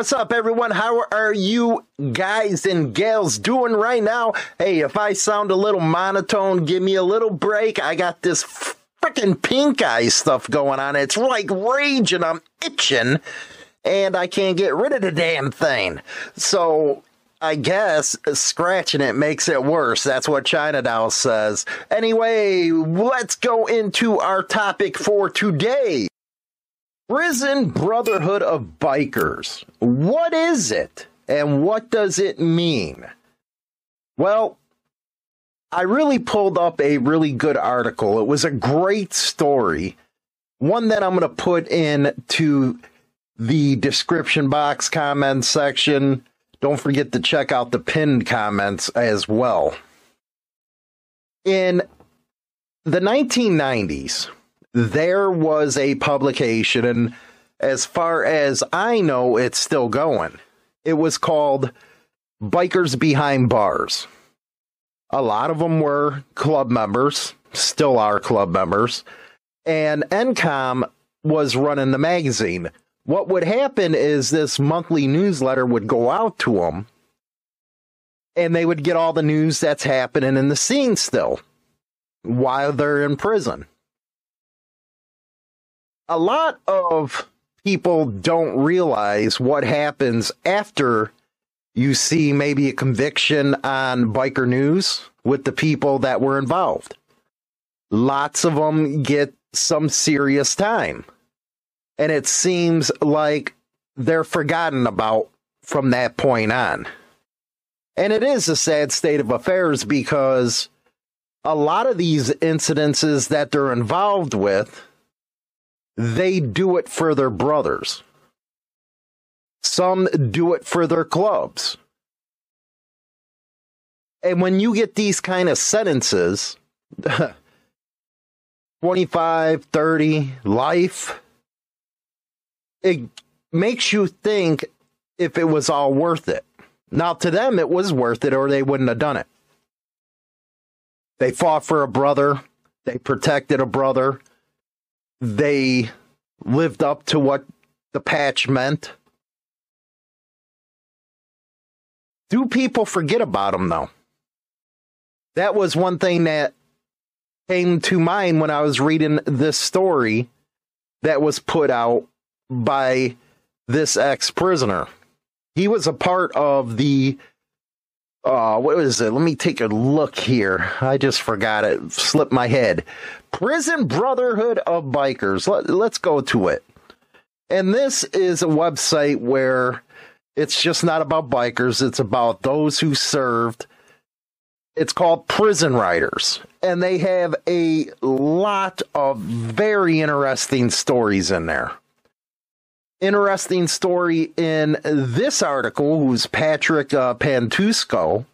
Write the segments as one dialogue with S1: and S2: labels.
S1: What's up, everyone? How are you guys and gals doing right now? Hey, if I sound a little monotone, give me a little break. I got this freaking pink eye stuff going on. It's like rage and I'm itching and I can't get rid of the damn thing. So I guess scratching it makes it worse. That's what China Doll says. Anyway, let's go into our topic for today. Prison Brotherhood of Bikers. What is it and what does it mean? Well, I really pulled up a really good article. It was a great story. One that I'm going to put in to the description box comment section. Don't forget to check out the pinned comments as well. In the 1990s, there was a publication, and as far as I know, it's still going. It was called Bikers Behind Bars. A lot of them were club members, still are club members, and NCOM was running the magazine. What would happen is this monthly newsletter would go out to them, and they would get all the news that's happening in the scene still while they're in prison a lot of people don't realize what happens after you see maybe a conviction on biker news with the people that were involved. Lots of them get some serious time. And it seems like they're forgotten about from that point on. And it is a sad state of affairs because a lot of these incidences that they're involved with they do it for their brothers. Some do it for their clubs. And when you get these kind of sentences, 25, 30, life, it makes you think if it was all worth it. Now, to them, it was worth it, or they wouldn't have done it. They fought for a brother, they protected a brother, they lived up to what the patch meant. Do people forget about them though? That was one thing that came to mind when I was reading this story that was put out by this ex prisoner. He was a part of the uh, what was it? Let me take a look here. I just forgot it. Slipped my head. Prison Brotherhood of Bikers. Let, let's go to it. And this is a website where it's just not about bikers, it's about those who served. It's called Prison Riders, And they have a lot of very interesting stories in there interesting story in this article, who's Patrick uh, Pantusco.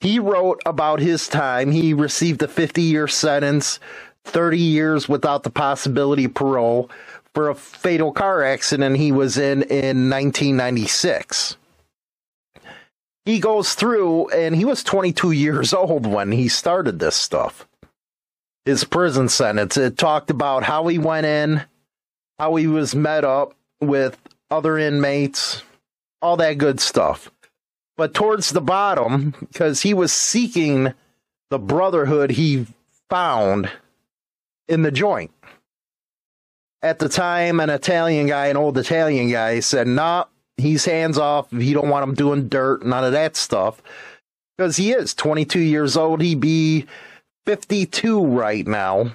S1: He wrote about his time. He received a 50 year sentence, 30 years without the possibility of parole for a fatal car accident he was in in 1996. He goes through, and he was 22 years old when he started this stuff. His prison sentence. It talked about how he went in, how he was met up, with other inmates, all that good stuff. But towards the bottom, because he was seeking the brotherhood he found in the joint. At the time, an Italian guy, an old Italian guy, said, nah, he's hands off. He don't want him doing dirt, none of that stuff. Because he is 22 years old. He'd be 52 right now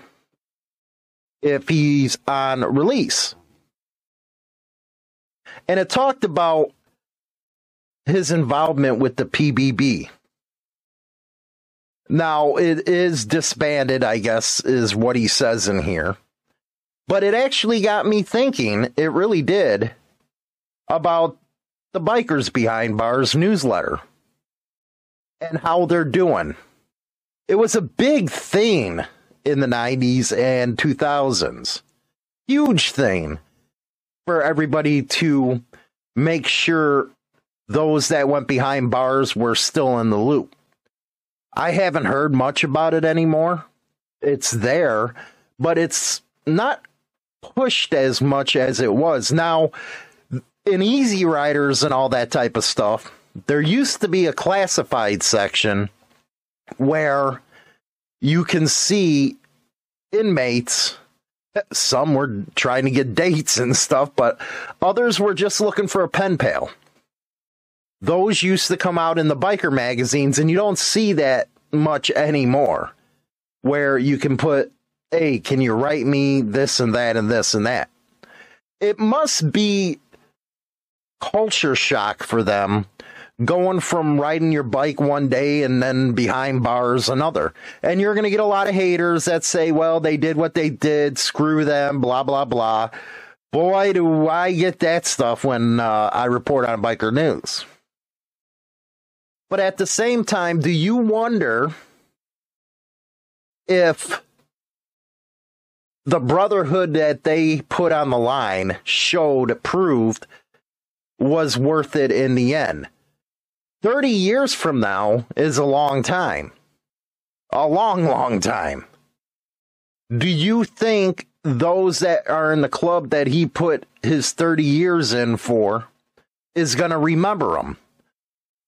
S1: if he's on release and it talked about his involvement with the PBB. Now, it is disbanded, I guess, is what he says in here. But it actually got me thinking, it really did, about the Bikers Behind Bars newsletter and how they're doing. It was a big thing in the 90s and 2000s. Huge thing for everybody to make sure those that went behind bars were still in the loop. I haven't heard much about it anymore. It's there, but it's not pushed as much as it was. Now, in Easy Riders and all that type of stuff, there used to be a classified section where you can see inmates. Some were trying to get dates and stuff, but others were just looking for a pen pal. Those used to come out in the biker magazines, and you don't see that much anymore. Where you can put, hey, can you write me this and that and this and that? It must be culture shock for them going from riding your bike one day and then behind bars another. And you're going to get a lot of haters that say, well, they did what they did, screw them, blah, blah, blah. Boy, do I get that stuff when uh, I report on Biker News. But at the same time, do you wonder if the brotherhood that they put on the line showed, proved, was worth it in the end? 30 years from now is a long time. A long, long time. Do you think those that are in the club that he put his 30 years in for is going to remember him?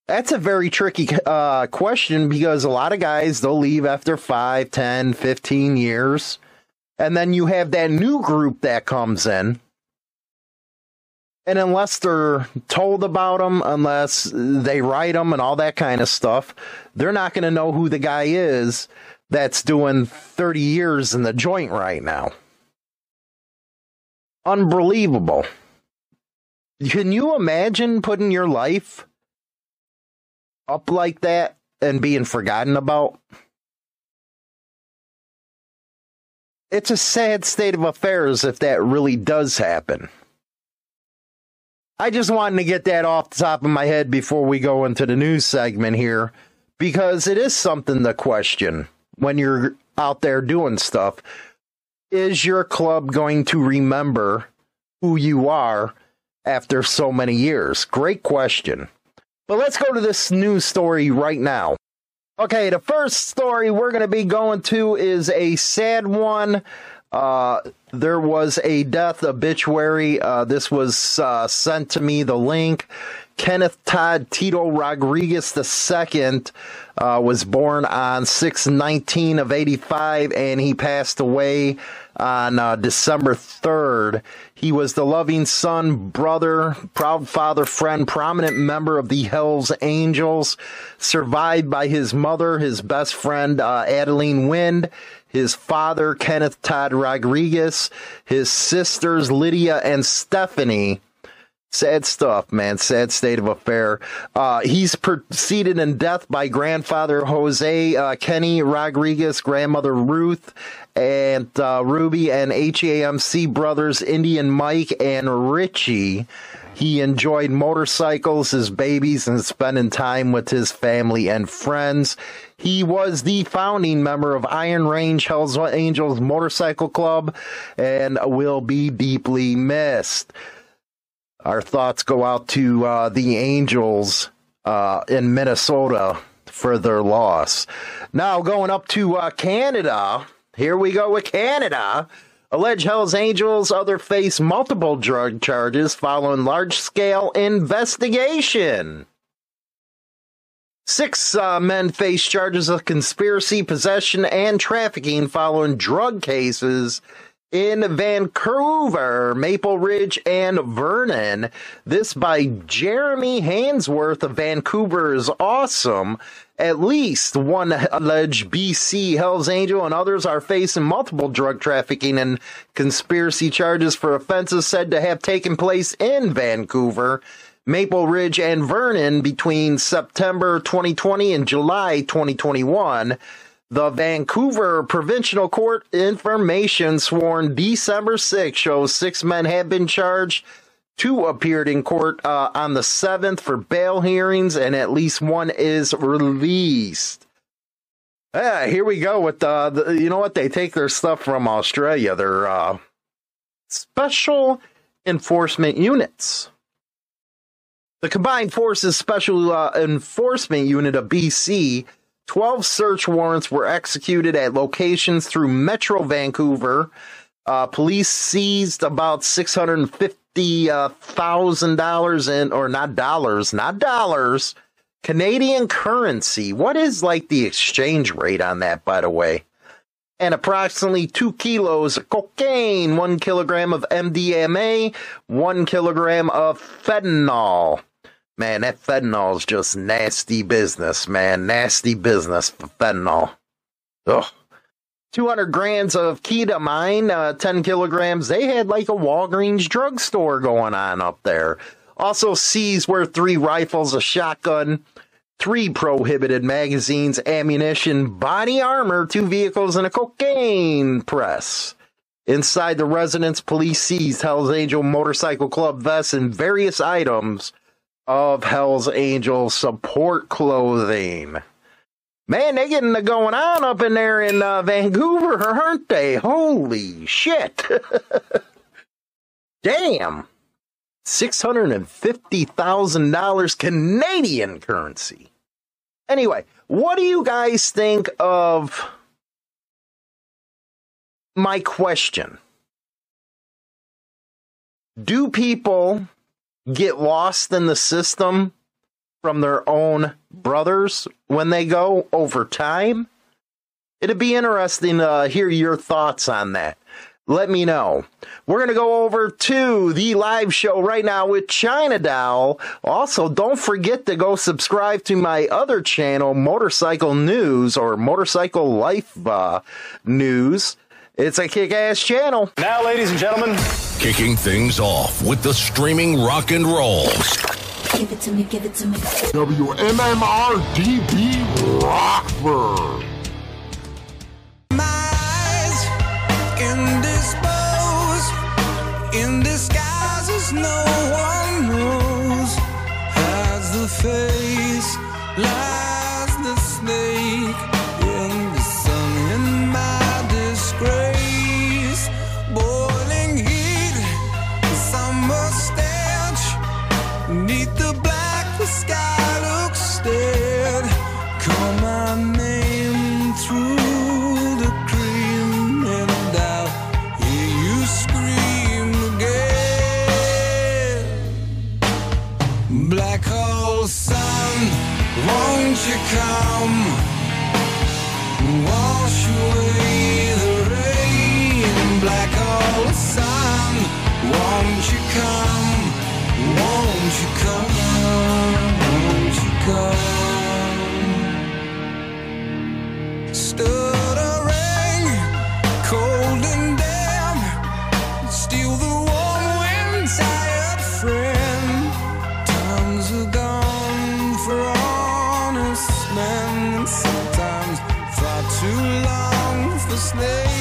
S1: That's a very tricky uh, question because a lot of guys, they'll leave after 5, 10, 15 years. And then you have that new group that comes in and unless they're told about them, unless they write them and all that kind of stuff, they're not going to know who the guy is that's doing 30 years in the joint right now. Unbelievable. Can you imagine putting your life up like that and being forgotten about? It's a sad state of affairs if that really does happen. I just wanted to get that off the top of my head before we go into the news segment here because it is something to question when you're out there doing stuff. Is your club going to remember who you are after so many years? Great question. But let's go to this news story right now. Okay, the first story we're going to be going to is a sad one. Uh, there was a death obituary. Uh, this was uh, sent to me, the link. Kenneth Todd Tito Rodriguez II uh, was born on 619 of 85 and he passed away on uh, December 3rd. He was the loving son, brother, proud father, friend, prominent member of the Hells Angels, survived by his mother, his best friend, uh, Adeline Wind, his father, Kenneth Todd Rodriguez, his sisters, Lydia and Stephanie. Sad stuff, man. Sad state of affair. Uh, he's preceded in death by grandfather Jose uh, Kenny Rodriguez, grandmother Ruth, and uh, Ruby, and HAMC brothers Indian Mike and Richie. He enjoyed motorcycles, his babies, and spending time with his family and friends. He was the founding member of Iron Range Hells Angels Motorcycle Club and will be deeply missed. Our thoughts go out to uh, the Angels uh, in Minnesota for their loss. Now, going up to uh, Canada. Here we go with Canada. Alleged Hells Angels other face multiple drug charges following large scale investigation. Six uh, men face charges of conspiracy, possession, and trafficking following drug cases in Vancouver, Maple Ridge, and Vernon. This by Jeremy Hainsworth of Vancouver is awesome. At least one alleged BC Hells Angel and others are facing multiple drug trafficking and conspiracy charges for offenses said to have taken place in Vancouver. Maple Ridge, and Vernon between September 2020 and July 2021. The Vancouver Provincial Court information sworn December 6 shows six men have been charged. Two appeared in court uh, on the 7th for bail hearings, and at least one is released. Yeah, here we go with uh, the, you know what? They take their stuff from Australia. Their uh, special enforcement units. The Combined Forces Special uh, Enforcement Unit of BC, 12 search warrants were executed at locations through Metro Vancouver. Uh, police seized about $650,000 in, or not dollars, not dollars, Canadian currency. What is like the exchange rate on that, by the way? and approximately two kilos of cocaine, one kilogram of MDMA, one kilogram of fentanyl. Man, that fentanyl is just nasty business, man. Nasty business for fentanyl. Ugh. 200 grams of ketamine, uh, 10 kilograms. They had like a Walgreens drugstore going on up there. Also seized were three rifles, a shotgun, three prohibited magazines, ammunition, body armor, two vehicles, and a cocaine press. Inside the residence, police seized Hell's Angel Motorcycle Club vests and various items of Hell's Angel support clothing. Man, they getting the going on up in there in uh, Vancouver, aren't they? Holy shit. Damn. $650,000 Canadian currency. Anyway, what do you guys think of my question? Do people get lost in the system from their own brothers when they go over time? It'd be interesting to hear your thoughts on that let me know. We're going to go over to the live show right now with China Doll. Also, don't forget to go subscribe to my other channel, Motorcycle News or Motorcycle Life uh, News. It's a kick ass channel.
S2: Now, ladies and gentlemen,
S3: kicking things off with the streaming rock and rolls.
S4: Give it to me, give it to me.
S5: WMMR DB Rockford.
S6: in disguises no one knows has the face lies come. Won't you come? Won't you come? Stuttering cold and damp. Steal the warm wind tired friend. Times are gone for honest men sometimes far too long for snakes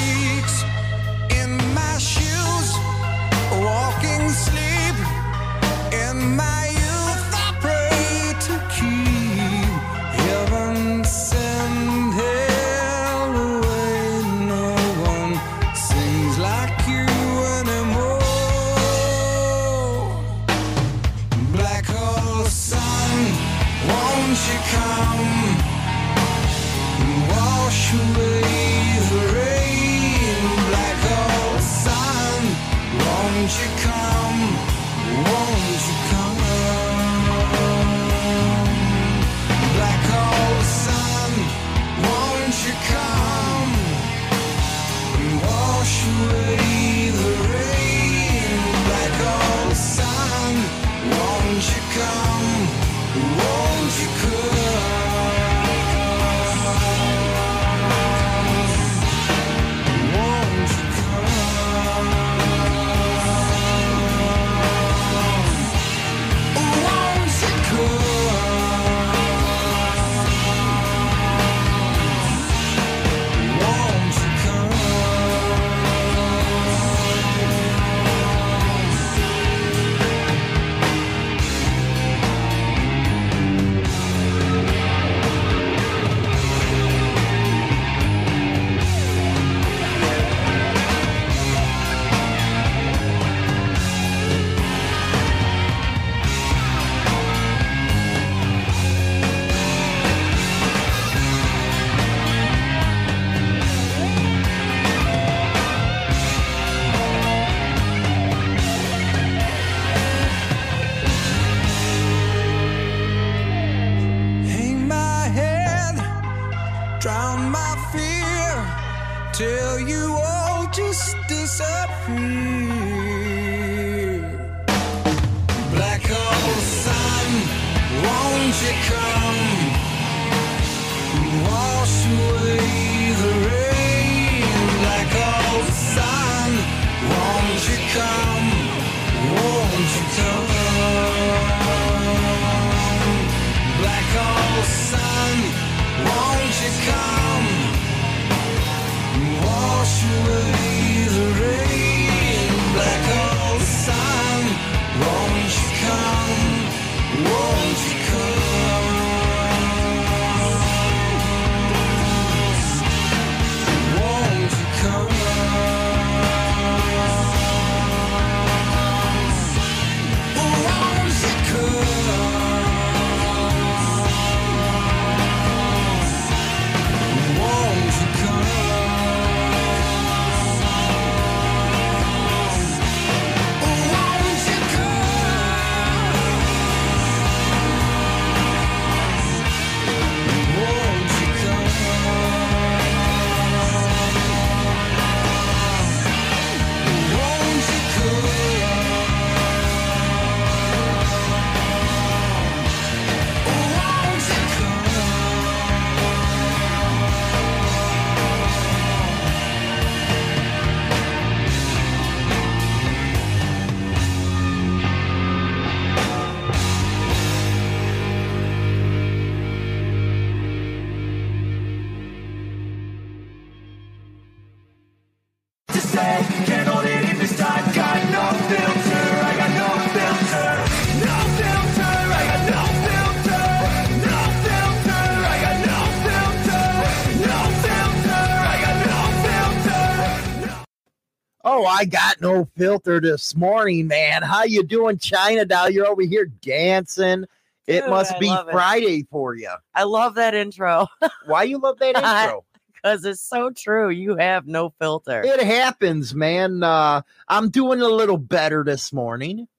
S6: I
S7: got no filter this morning, man. How you doing, China Doll? You're over here dancing. it must
S8: I
S7: be
S8: love it.
S7: Friday for you.
S8: I love that intro
S7: Why you love that intro?
S8: because it's so true. You have no filter.
S7: it happens, man. Uh, I'm doing a little better this morning.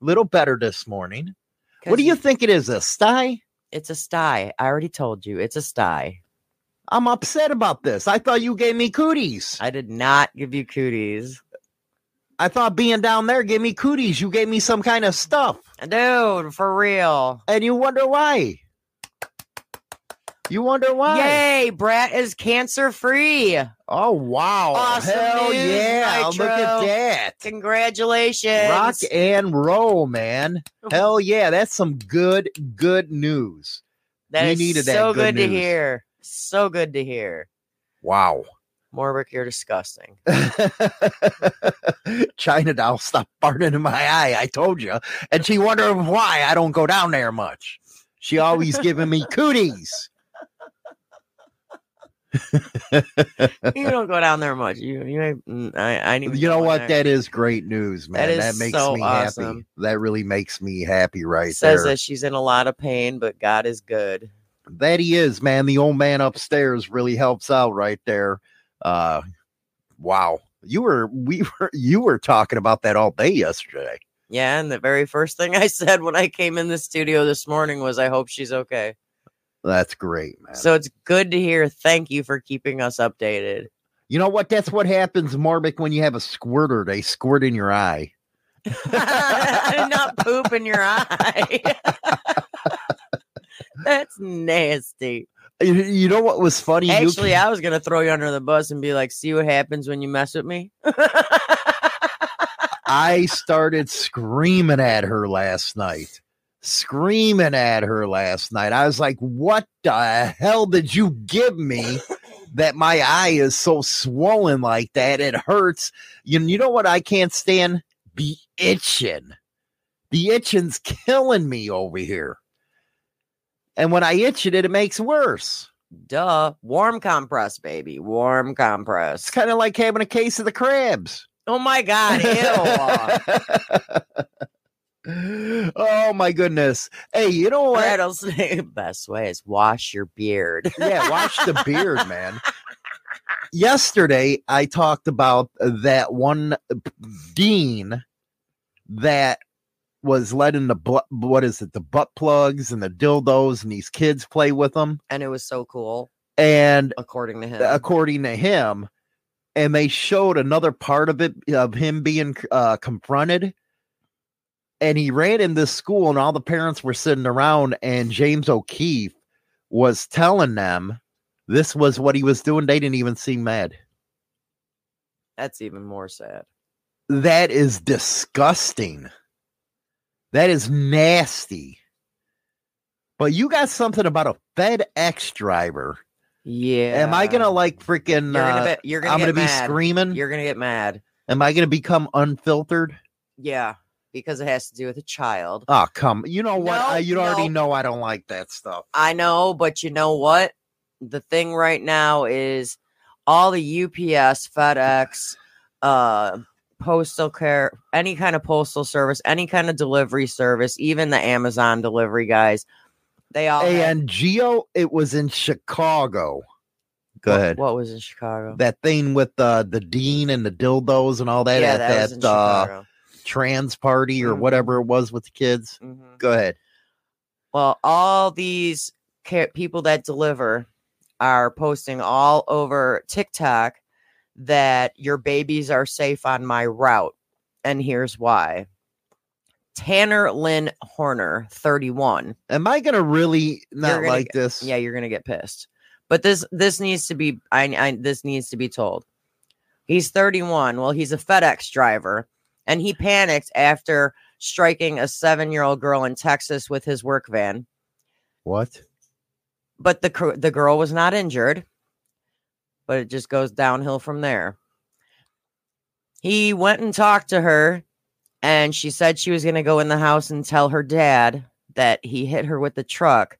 S7: Little better this morning. What do you think it is? A sty?
S8: It's a sty. I already told you. It's a sty.
S7: I'm upset about this. I thought you gave me cooties.
S8: I did not give you cooties.
S7: I thought being down there gave me cooties. You gave me some kind of stuff.
S8: Dude, for real.
S7: And you wonder why. You wonder why.
S8: Yay, Brat is cancer free.
S7: Oh wow.
S8: Awesome
S7: Hell
S8: news,
S7: yeah. Look at that.
S8: Congratulations.
S7: Rock and roll, man. Hell yeah. That's some good, good news.
S8: That
S7: we needed that
S8: so
S7: good
S8: good, to hear. So good to hear.
S7: Wow.
S8: Morbick, you're disgusting.
S7: China doll stopped farting in my eye. I told you. And she wondered why I don't go down there much. She always giving me cooties.
S8: you don't go down there much. You, you, ain't- mm, I, I
S7: You know what?
S8: there.
S7: That is great news, man.
S8: That
S7: That, makes
S8: so
S7: me happy. That really makes me happy right
S8: says
S7: there.
S8: that she's in a lot of pain, but God is good.
S7: that he is, man. The old man upstairs really helps out right there. Uh wow. You were we were you were talking about that all day yesterday.
S8: Yeah, and the very first thing I said when I came in the studio this morning was, "I hope she's okay."
S7: That's great, man.
S8: So it's good to hear. Thank you for keeping us updated.
S7: you know what? That's what happens, Morbic, when you have a squirter. They squirt in your eye.
S8: Not poop in your eye. That's nasty.
S7: You, you know what was funny?
S8: Actually,
S7: ca-
S8: I was gonna throw you under the bus and be like, "See what happens when you mess with me."
S7: I started screaming at her last night. Screaming at her last night. I was like, what the hell did you give me that my eye is so swollen like that? It hurts. You, you know what I can't stand? Be itching. The itching's killing me over here. And when I itch it, it makes worse.
S8: Duh. Warm compress, baby. Warm compress.
S7: It's kind of like having a case of the crabs.
S8: Oh my god, ew.
S7: oh my goodness. Hey, you know what?
S8: Rattlesnake. Best way is wash your beard.
S7: yeah, wash the beard, man. Yesterday, I talked about that one uh, dean that was letting the bu- what is it, the butt plugs and the dildos, and these kids play with them.
S8: and it was so cool.
S7: and
S8: according to him.
S7: according to him, and they showed another part of it of him being uh, confronted. And he ran in this school, and all the parents were sitting around, and James O'Keefe was telling them this was what he was doing. They didn't even seem mad.
S8: That's even more sad.
S7: That is disgusting. That is nasty. But you got something about a FedEx driver.
S8: Yeah.
S7: Am I gonna like freaking?
S8: You're gonna
S7: uh,
S8: be, you're gonna
S7: I'm gonna be screaming.
S8: You're gonna get mad.
S7: Am I gonna become unfiltered?
S8: Yeah, because it has to do with a child.
S7: Oh come! You know what?
S8: No,
S7: I, you already know I don't like that stuff.
S8: I know, but you know what? The thing right now is all the UPS, FedEx, uh, postal care, any kind of postal service, any kind of delivery service, even the Amazon delivery guys, they all have-
S7: And Geo, it was in Chicago. Go ahead.
S8: What was in Chicago?
S7: that thing with uh, the dean and the dildos and all that
S8: yeah,
S7: at
S8: that,
S7: that, uh, trans party or
S8: Mhm.
S7: whatever it was with the kids.
S8: Mhm.
S7: Go ahead.
S8: Well, all these ca- people that deliver are posting all over TikTok that your babies are safe on my route. And here's why. Tanner Lynn Horner, 31.
S7: Am I gonna really not
S8: gonna
S7: like
S8: get-
S7: this?
S8: Yeah, you're gonna get pissed. But this this needs to be I, I this needs to be told. He's 31. Well, he's a FedEx driver, and he panicked after striking a seven-year-old girl in Texas with his work van.
S7: What?
S8: but the the girl was not injured but it just goes downhill from there he went and talked to her and she said she was going to go in the house and tell her dad that he hit her with the truck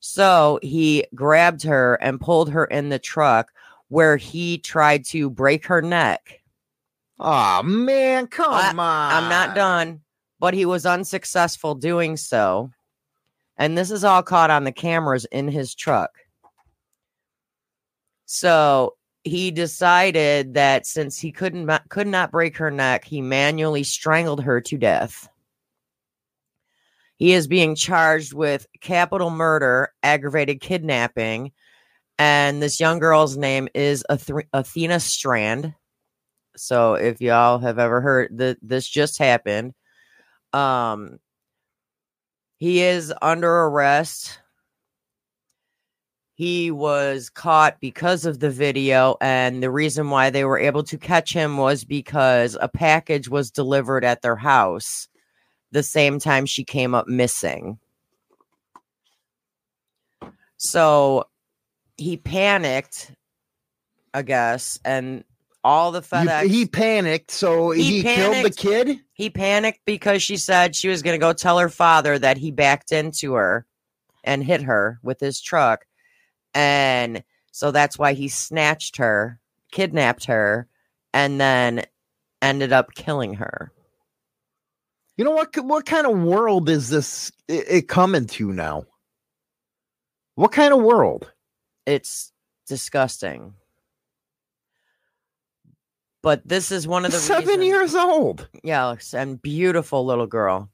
S8: so he grabbed her and pulled her in the truck where he tried to break her neck
S7: Oh man, come
S8: I-
S7: on!
S8: I'm not done, but he was unsuccessful doing so. And this is all caught on the cameras in his truck. So he decided that since he couldn't could not break her neck, he manually strangled her to death. He is being charged with capital murder, aggravated kidnapping, and this young girl's name is Athena Strand. So if y'all have ever heard that this just happened, um, he is under arrest. He was caught because of the video, and the reason why they were able to catch him was because a package was delivered at their house the same time she came up missing. So he panicked, I guess, and all the FedEx
S7: he panicked, so he,
S8: He
S7: killed the kid.
S8: he panicked because she said she was going to go tell her father that he backed into her and hit her with his truck. And so that's why he snatched her, kidnapped her, and then ended up killing her.
S7: You know what? What kind of world is this? It, it coming to now? What kind of world?
S8: It's disgusting. But this is one of the
S7: Seven
S8: reasons-
S7: years old.
S8: Yeah, and beautiful little girl.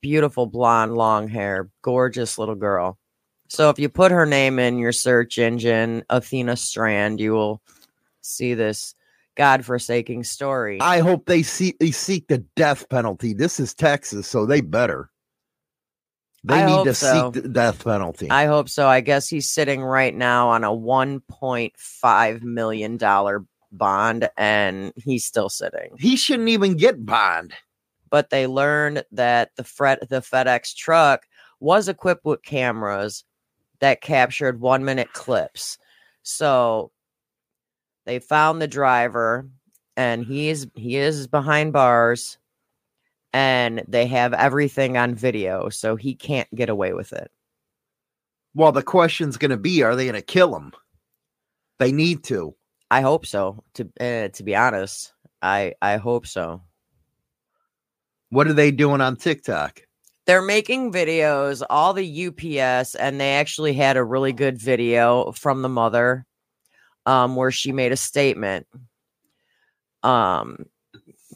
S8: Beautiful blonde, long hair, gorgeous little girl. So if you put her name in your search engine, Athena Strand, you will see this godforsaking story.
S7: I hope they see they seek the death penalty. This is Texas, so they better. They
S8: I
S7: need to
S8: so.
S7: seek the death penalty.
S8: I hope so. I guess he's sitting right now on a 1.5 million dollar bond and he's still sitting.
S7: he shouldn't even get bond.
S8: but they learned that the Fred, the FedEx truck was equipped with cameras that captured one minute clips. So they found the driver and he is he is behind bars and they have everything on video so he can't get away with it.
S7: Well, the question's going to be: Are they going to kill him? They need to.
S8: I hope so to uh, to be honest. I I hope so.
S7: What are they doing on TikTok?
S8: They're making videos all the ups and they actually had a really good video from the mother um where she made a statement um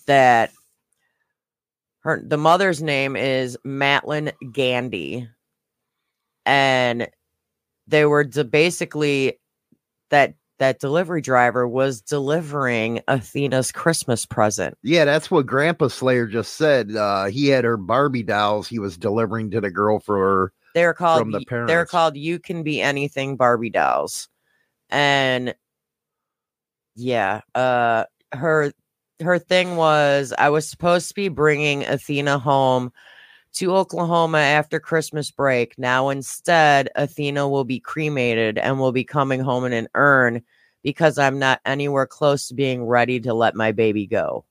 S8: that her the mother's name is Maitlyn Gandy. And they were basically that that delivery driver was delivering Athena's Christmas present.
S7: Yeah, that's what Grandpa Slayer just said. Uh, he had her Barbie dolls he was delivering to the girl for her.
S8: They're called
S7: From the
S8: y- they're called You Can Be Anything Barbie dolls. And yeah, uh her her thing was I was supposed to be bringing Athena home to Oklahoma after Christmas break. Now instead, Athena will be cremated and will be coming home in an urn because I'm not anywhere close to being ready to let my baby go.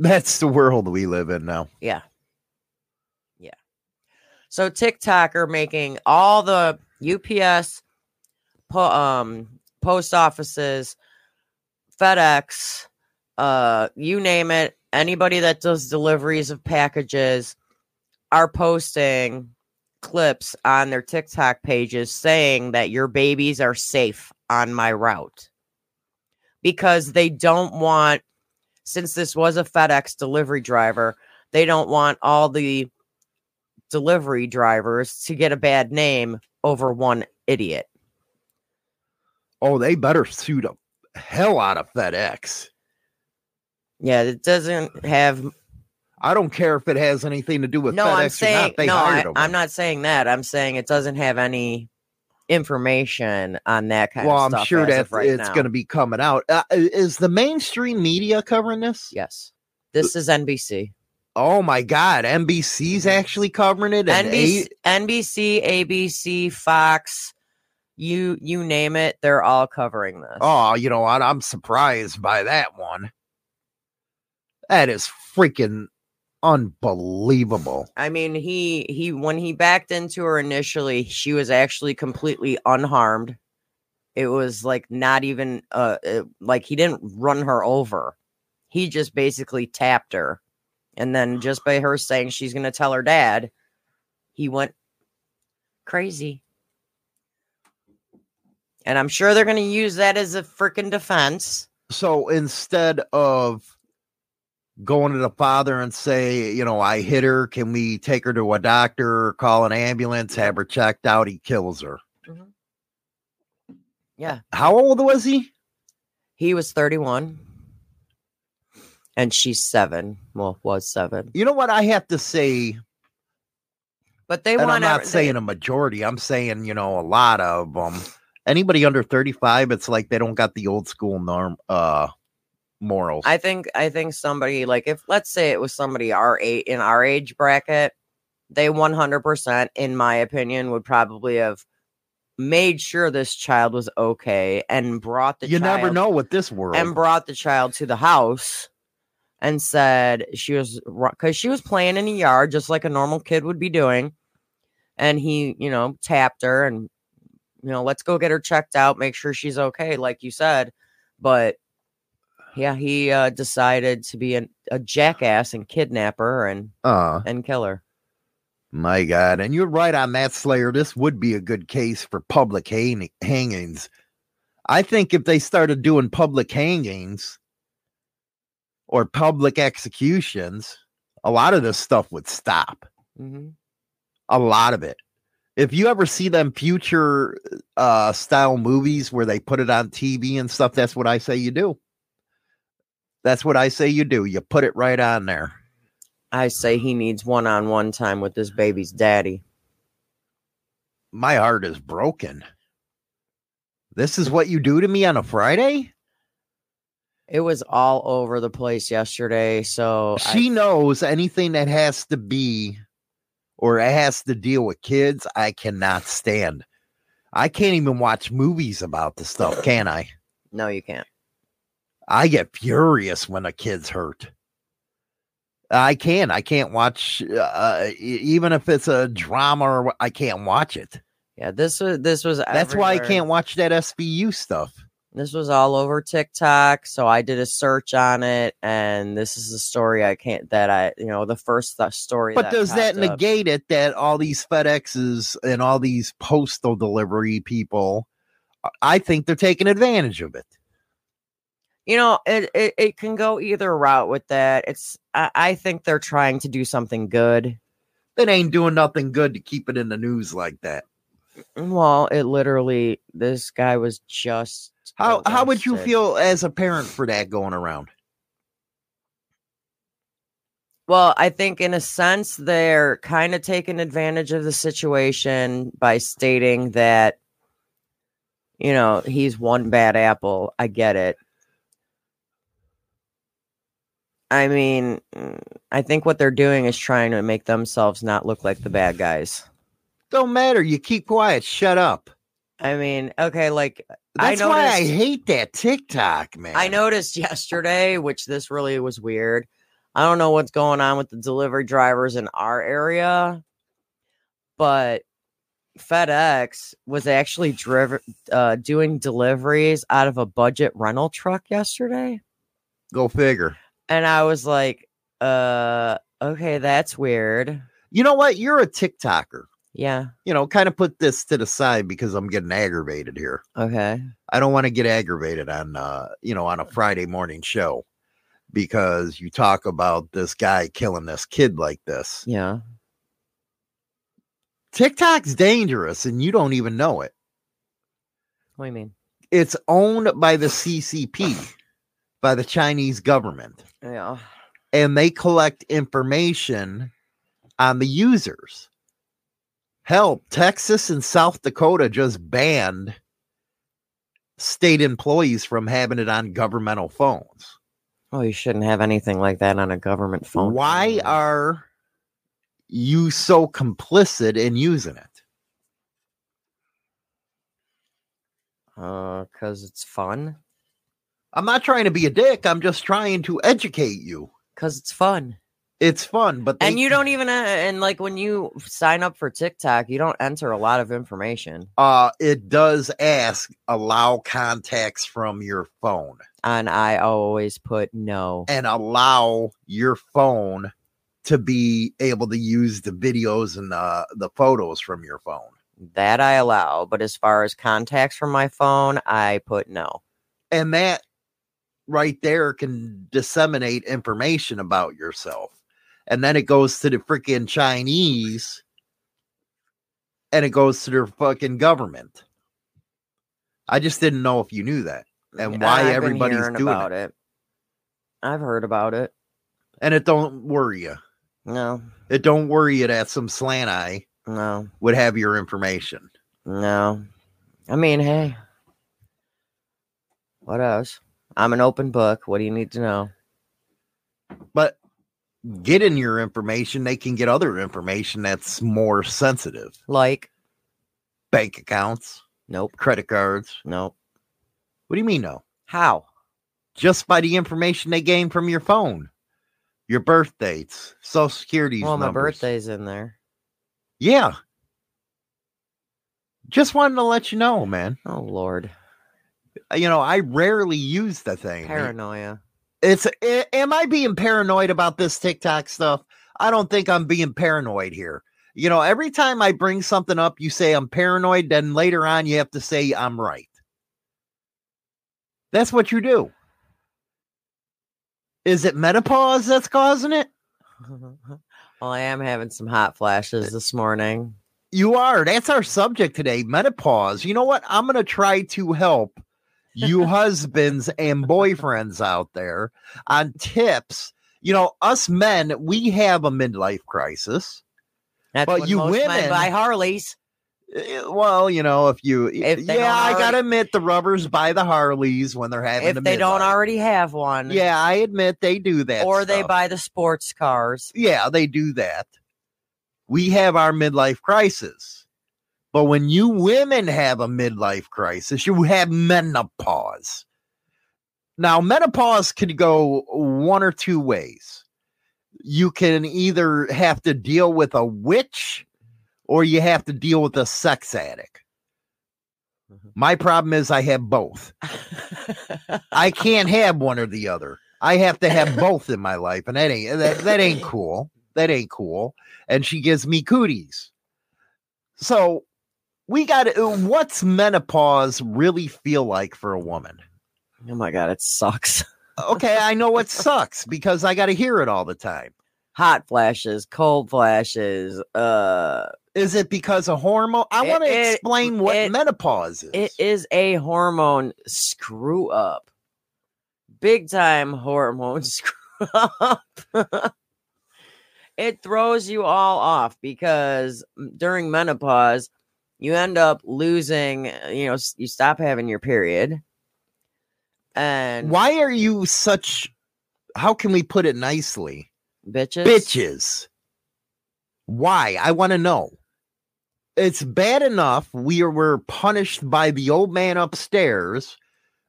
S7: That's the world we live in now.
S8: Yeah. Yeah. So TikTok are making all the UPS, po- um, post offices, FedEx, uh, you name it, anybody that does deliveries of packages are posting clips on their TikTok pages saying that your babies are safe on my route because they don't want since this was a FedEx delivery driver, they don't want all the delivery drivers to get a bad name over one idiot.
S7: Oh, they better sue the hell out of FedEx.
S8: Yeah, it doesn't have
S7: I don't care if it has anything to do with
S8: no.
S7: FedEx
S8: I'm
S7: or
S8: saying
S7: not. They
S8: no. I. I'm not saying that. I'm saying it doesn't have any information on that kind
S7: well,
S8: of
S7: Well,
S8: I'm
S7: sure that
S8: right
S7: it's going to be coming out. Uh, is the mainstream media covering this?
S8: Yes, this is NBC.
S7: Oh my God, NBC's actually covering it. And
S8: NBC,
S7: A-
S8: NBC, ABC, Fox, you you name it, they're all covering this.
S7: oh, you know what? I'm surprised by that one. That is freaking unbelievable.
S8: I mean, he he when he backed into her initially, she was actually completely unharmed. It was like not even uh it- like he didn't run her over. He just basically tapped her. And then just by her saying she's going to tell her dad, he went crazy. And I'm sure they're going to use that as a freaking defense.
S7: So instead of going to the father and say, you know, I hit her, can we take her to a doctor, call an ambulance, have her checked out? He kills her.
S8: Yeah.
S7: How old was he?
S8: He was 31 and she's 7. Well, was 7.
S7: You know what I have to say,
S8: But they
S7: and
S8: want
S7: I'm not
S8: every- they-
S7: saying a majority. I'm saying you know a lot of them. Anybody under 35, it's like they don't got the old school norm uh morals.
S8: I think I think somebody like if let's say it was somebody our age in our age bracket, they 100% in my opinion would probably have made sure this child was okay and brought the
S7: you
S8: child
S7: never know what this world.
S8: and brought the child to the house and said she was because she was playing in the yard just like a normal kid would be doing and he you know tapped her and you know let's go get her checked out make sure she's okay like you said but yeah he uh decided to be an, a jackass and kidnapper and
S7: uh
S8: and kill her
S7: My God. And you're right on that, Slayer. This would be a good case for public hang- hangings. I think if they started doing public hangings or public executions, a lot of this stuff would stop.
S8: hmm
S7: A lot of it. If you ever see them future uh, style movies where they put it on TV and stuff, that's what I say you do. That's what I say you do. You put it right on there.
S8: i say he needs one-on-one time with this baby's daddy
S7: my heart is broken. This is what you do to me on a Friday?
S8: it was all over the place yesterday so I-
S7: She knows anything that has to be or has to deal with kids, I cannot stand. I can't even watch movies about the stuff, can I?
S8: no you can't
S7: I get furious when a kid's hurt. I can't. I can't watch, uh, even if it's a drama or I can't watch it.
S8: Yeah, this was this was.
S7: That's why I can't watch that SVU stuff.
S8: This was all over TikTok, so I did a search on it, and this is the story I can't that I you know the first th- story.
S7: But does that
S8: popped up.
S7: negate it that all these FedExes and all these postal delivery people, I think they're taking advantage of it.
S8: You know, it, it it can go either route with that. It's I, I think they're trying to do something good.
S7: That ain't doing nothing good to keep it in the news like that.
S8: Mm, well, it literally this guy was just
S7: How how would you feel as a parent for that going around?
S8: Well, I think in a sense they're kind of taking advantage of the situation by stating that you know, he's one bad apple. I get it. I mean, mm, I think what they're doing is trying to make themselves not look like the bad guys.
S7: Don't matter. You keep quiet. Shut up.
S8: I mean, okay, like I
S7: That's why I hate that TikTok, man.
S8: I noticed yesterday, which this really was weird. I don't know what's going on with the delivery drivers in our area, but FedEx was actually driven uh, doing deliveries out of a budget rental truck yesterday,
S7: Go figure.
S8: And I was like, "Uh, okay, that's weird."
S7: You know what? You're a TikToker.
S8: Yeah.
S7: You know, kind of put this to the side because I'm getting aggravated here.
S8: Okay.
S7: I don't want to get aggravated on uh, you know, on a Friday morning show because you talk about this guy killing this kid like this.
S8: Yeah.
S7: TikTok's dangerous and you don't even know it.
S8: What do you mean?
S7: It's owned by the CCP, by the Chinese government,
S8: Yeah.
S7: and they collect information on the users. Hell, Texas and South Dakota just banned state employees from having it on governmental phones.
S8: Oh, you shouldn't have anything like that on a government phone.
S7: Why are you so complicit in using it?
S8: Uh, cause it's fun.
S7: I'm not trying to be a dick. I'm just trying to educate you.
S8: Cause it's fun.
S7: It's fun, but
S8: and you don't even uh, and like when you sign up for TikTok, you don't enter a lot of information.
S7: uh it does ask allow contacts from your phone
S8: And I always put no.
S7: and allow your phone to be able to use the videos and the, the photos from your phone.
S8: That I allow, but as far as contacts from my phone, I put no.
S7: And that right there can disseminate information about yourself. And then it goes to the freaking Chinese and it goes to their fucking government. I just didn't know if you knew that and why
S8: I've
S7: everybody's doing
S8: about
S7: it.
S8: it. I've heard about it.
S7: And it don't worry you.
S8: No,
S7: It don't worry you that some slant eye
S8: no,
S7: would have your information.
S8: no. I mean, hey, what else? I'm an open book. What do you need to know?
S7: But getting your information, they can get other information that's more sensitive.
S8: Like,
S7: Bank accounts,
S8: nope,
S7: credit cards.
S8: nope.
S7: What do you mean no?
S8: How?
S7: Just by the information they gain from your phone. Your birth dates, social security
S8: well, my
S7: numbers.
S8: birthday's in there.
S7: Yeah. Just wanted to let you know, man.
S8: Oh Lord, Uh,
S7: you know, I rarely use the thing.
S8: paranoia.
S7: It's a- am I being paranoid about this TikTok stuff? I don't think I'm being paranoid here. You know, every time I bring something up, you say I'm paranoid, then later on you have to say I'm right. That's what you do. Is it menopause that's causing it?
S8: well, I am having some hot flashes eh, this morning.
S7: You are. That's our subject today menopause. You know what? I'm going to try to help you husbands and boyfriends out there on tips. You know, us men, we have a midlife crisis.
S8: That's
S7: But you women-
S8: buy Harleys.
S7: Eh, Well, you know, if you,
S8: If
S7: yeah, I
S8: already-
S7: gotta admit, the rubbers buy the Harleys when they're having.
S8: If
S7: the
S8: they don't already have one,
S7: yeah, I admit they do that,
S8: or they buy the sports cars.
S7: yeah, they do that. We have our midlife crisis. But when you women have a midlife crisis, you have menopause. Now, menopause could go one or two ways. You can either have to deal with a witch or you have to deal with a sex addict.
S8: Mhm.
S7: My problem is I have both. I can't have one or the other. I have to have both in my life, and that ain't that, that ain't cool. That ain't cool. And she gives me cooties. So we got to what's menopause really feel like for a woman?
S8: oh my god, it sucks.
S7: Okay, I know it sucks because I got to hear it all the time.
S8: hot flashes, cold flashes. Uh,
S7: Is it because of hormone? I want to explain what
S8: it-
S7: menopause is.
S8: it is a hormone screw up, big time hormone screw up. it throws you all off because during menopause, you end up losing. uh, You know, you stop having your period, and
S7: Why are you such? How can we put it nicely?
S8: bitches,
S7: Bitches. Why? I want to know. It's bad enough we are, were punished by the old man upstairs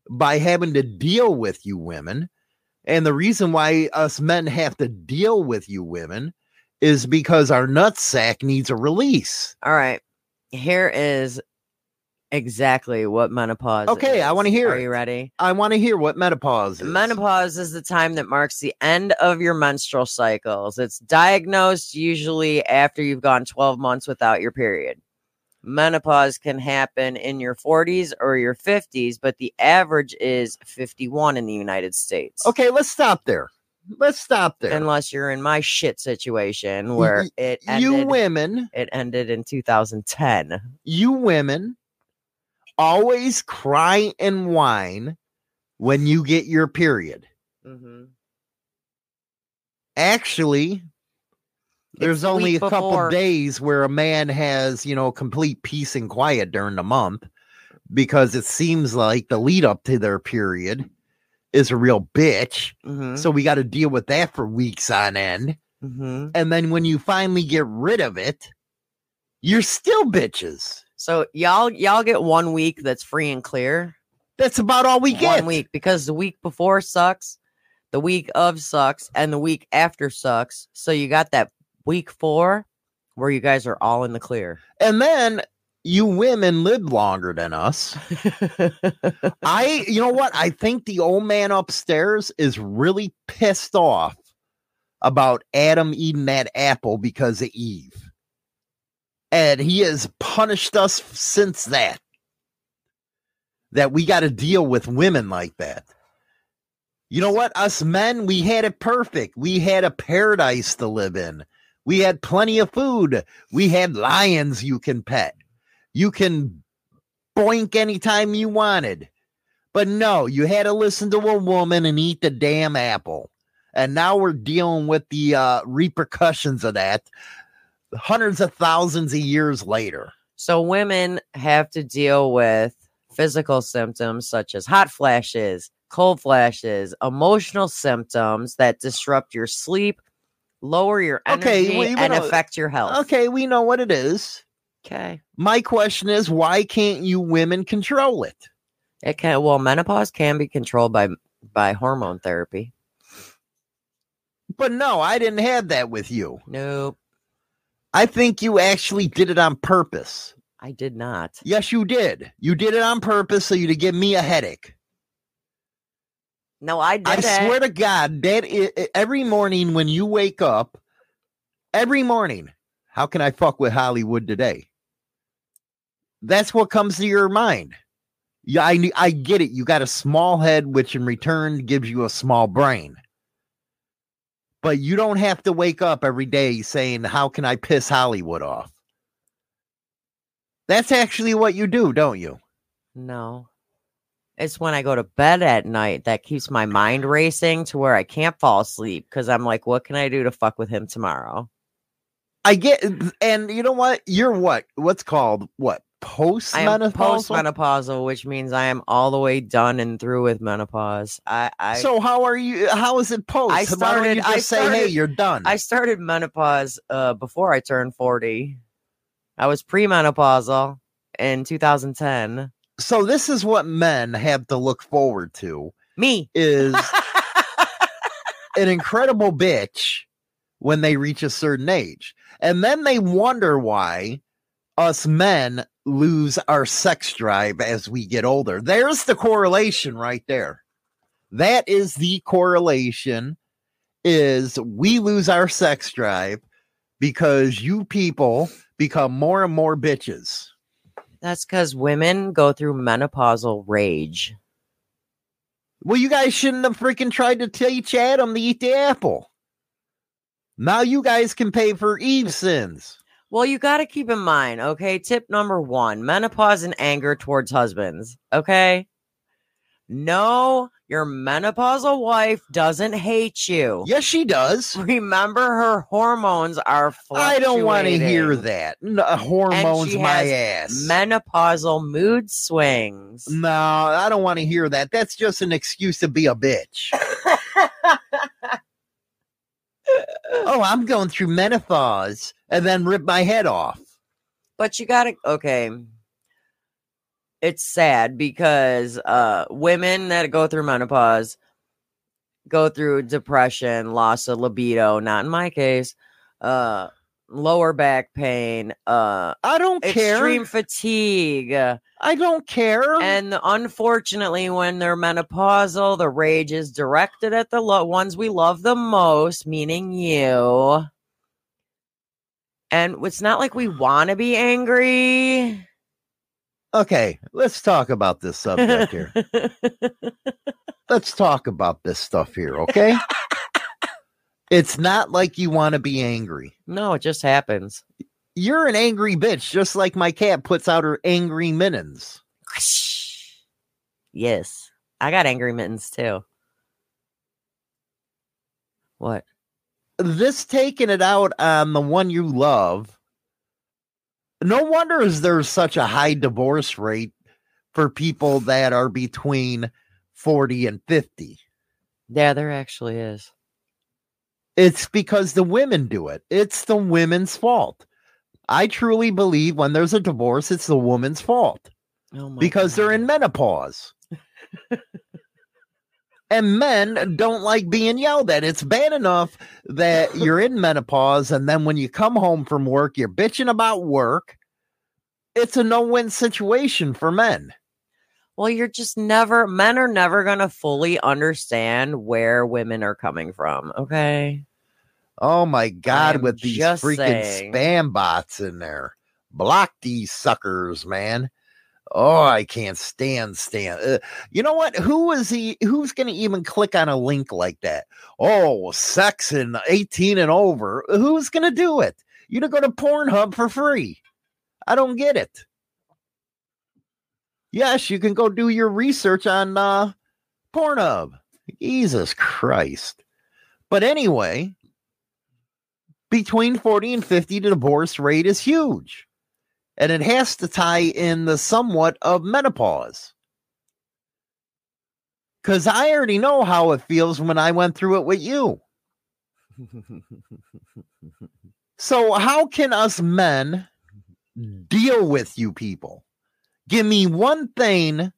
S7: by having to deal with you women. And the reason why us men have to deal with you women is because our nutsack needs a release.
S8: All right. Here is exactly what menopause
S7: Okay, I wanna hear
S8: Are
S7: it.
S8: you ready?
S7: I want to hear what menopause is.
S8: Menopause is the time that marks the end of your menstrual cycles. It's diagnosed usually after you've gone 12 months without your period. Menopause can happen in your 40s or your 50s, but the average is 51 in the United States.
S7: Okay, let's stop there. Let's stop there.
S8: Unless you're in my shit situation where it ended,
S7: you women,
S8: it ended in 2010.
S7: you women always cry and whine when you get your period.
S8: Mm-hmm.
S7: Actually, there's
S8: the
S7: only a couple
S8: before.
S7: days where a man has, you know, complete peace and quiet during the month because it seems like the lead up to their period is a real bitch.
S8: Mm-hmm.
S7: So we got to deal with that for weeks on end.
S8: mm-hmm.
S7: And then when you finally get rid of it, you're still bitches.
S8: So y'all y'all get one week that's free and clear.
S7: That's about all we get.
S8: One week because the week before sucks, the week of sucks, and the week after sucks. So you got that week four where you guys are all in the clear.
S7: And then you women live longer than us. I, you know what? I think the old man upstairs is really pissed off about Adam eating that apple because of Eve. And he has punished us since that. That we got to deal with women like that. You know what? Us men, we had it perfect. We had a paradise to live in. We had plenty of food. We had lions you can pet. You can boink anytime you wanted. But no, you had to listen to a woman and eat the damn apple. And now we're dealing with the uh, repercussions of that hundreds of thousands of years later.
S8: so women have to deal with physical symptoms such as hot flashes, cold flashes, emotional symptoms that disrupt your sleep, lower your
S7: Okay,
S8: energy,
S7: we- we
S8: and
S7: know-
S8: affect your health.
S7: Okay, we know what it is.
S8: Okay.
S7: My question is why can't you women control it?
S8: It can well menopause can be controlled by by hormone therapy.
S7: But no, I didn't have that with you.
S8: Nope,
S7: I think you actually did it on purpose.
S8: I did not.
S7: Yes, you did. You did it on purpose so you to give me a headache.
S8: No, I did not.
S7: I
S8: it.
S7: swear to God, that every morning when you wake up, every morning, how can I fuck with Hollywood today? That's what comes to your mind. Yeah, I I get it. You got a small head, which in return gives you a small brain. But you don't have to wake up every day saying, "How can I piss Hollywood off?" That's actually what you do, don't you?
S8: No. It's when I go to bed at night that keeps my mind racing to where I can't fall asleep because I'm like, what can I do to fuck with him tomorrow?
S7: I get, and you know what? You're what? What's called what? Post menopausal.
S8: postmenopausal, which means I am all the way done and through with menopause. I I,
S7: so how are you? How is it post?
S8: I started- I
S7: say, "Hey, you're done."
S8: I started menopause uh before I turned 40. I was premenopausal in 2010.
S7: so this is what men have to look forward to:
S8: Me.
S7: is an incredible bitch when they reach a certain age, and then they wonder why us men lose our sex drive as we get older. There's the correlation right there. That is the correlation is we lose our sex drive because you people become more and more bitches.
S8: That's because women go through menopausal rage.
S7: Well, you guys shouldn't have freaking tried to teach Adam to eat the apple. Now you guys can pay for Eve's sins.
S8: Well, you got to keep in mind, okay? Tip number one menopause and anger towards husbands, okay? No, your menopausal wife doesn't hate you.
S7: Yes, she does.
S8: Remember, her hormones are
S7: I don't want to hear that. No, uh, hormones,
S8: she
S7: my ass.
S8: Menopausal mood swings.
S7: no, I don't want to hear that. That's just an excuse to be a bitch. Oh, I'm going through menopause and then rip my head off.
S8: but you gotta okay it's sad because uh women that go through menopause go through depression loss of libido not in my case uh lower back pain uh
S7: I don't
S8: extreme
S7: care.
S8: Extreme fatigue uh,
S7: I don't care.
S8: and unfortunately when they're menopausal the rage is directed at the lo- ones we love the most meaning you and it's not like we want to be angry
S7: okay, let's talk about this subject here. let's talk about this stuff here, okay? it's not like you want to be angry.
S8: no, it just happens.
S7: You're an angry bitch, just like my cat puts out her angry mittens.
S8: Yes, I got angry mittens too. What?
S7: This taking it out on the one you love. No wonder is there such a high divorce rate for people that are between 40 and 50.
S8: Yeah, there actually is.
S7: It's because the women do it. It's the women's fault. I truly believe when there's a divorce, it's the woman's fault
S8: Oh my
S7: because they're in menopause. and men don't like being yelled at. It's bad enough that you're in menopause, and then when you come home from work, you're bitching about work. It's a no win situation for men.
S8: Well, you're just never. Men are never gonna fully understand where women are coming from. Okay.
S7: Oh my God, with these freaking
S8: saying.
S7: spam bots in there. Block these suckers, man. Oh, I can't stand stand. Uh, you know what? Who is he? Who's going to even click on a link like that? Oh, sex and 18 and over. Who's going to do it? You to go to Pornhub for free. I don't get it. Yes, you can go do your research on uh, Pornhub. Jesus Christ. But anyway, between 40 and 50, the divorce rate is huge. And it has to tie in the somewhat of menopause. Because I already know how it feels when I went through it with you. So, how can us men deal with you people? Give me one thing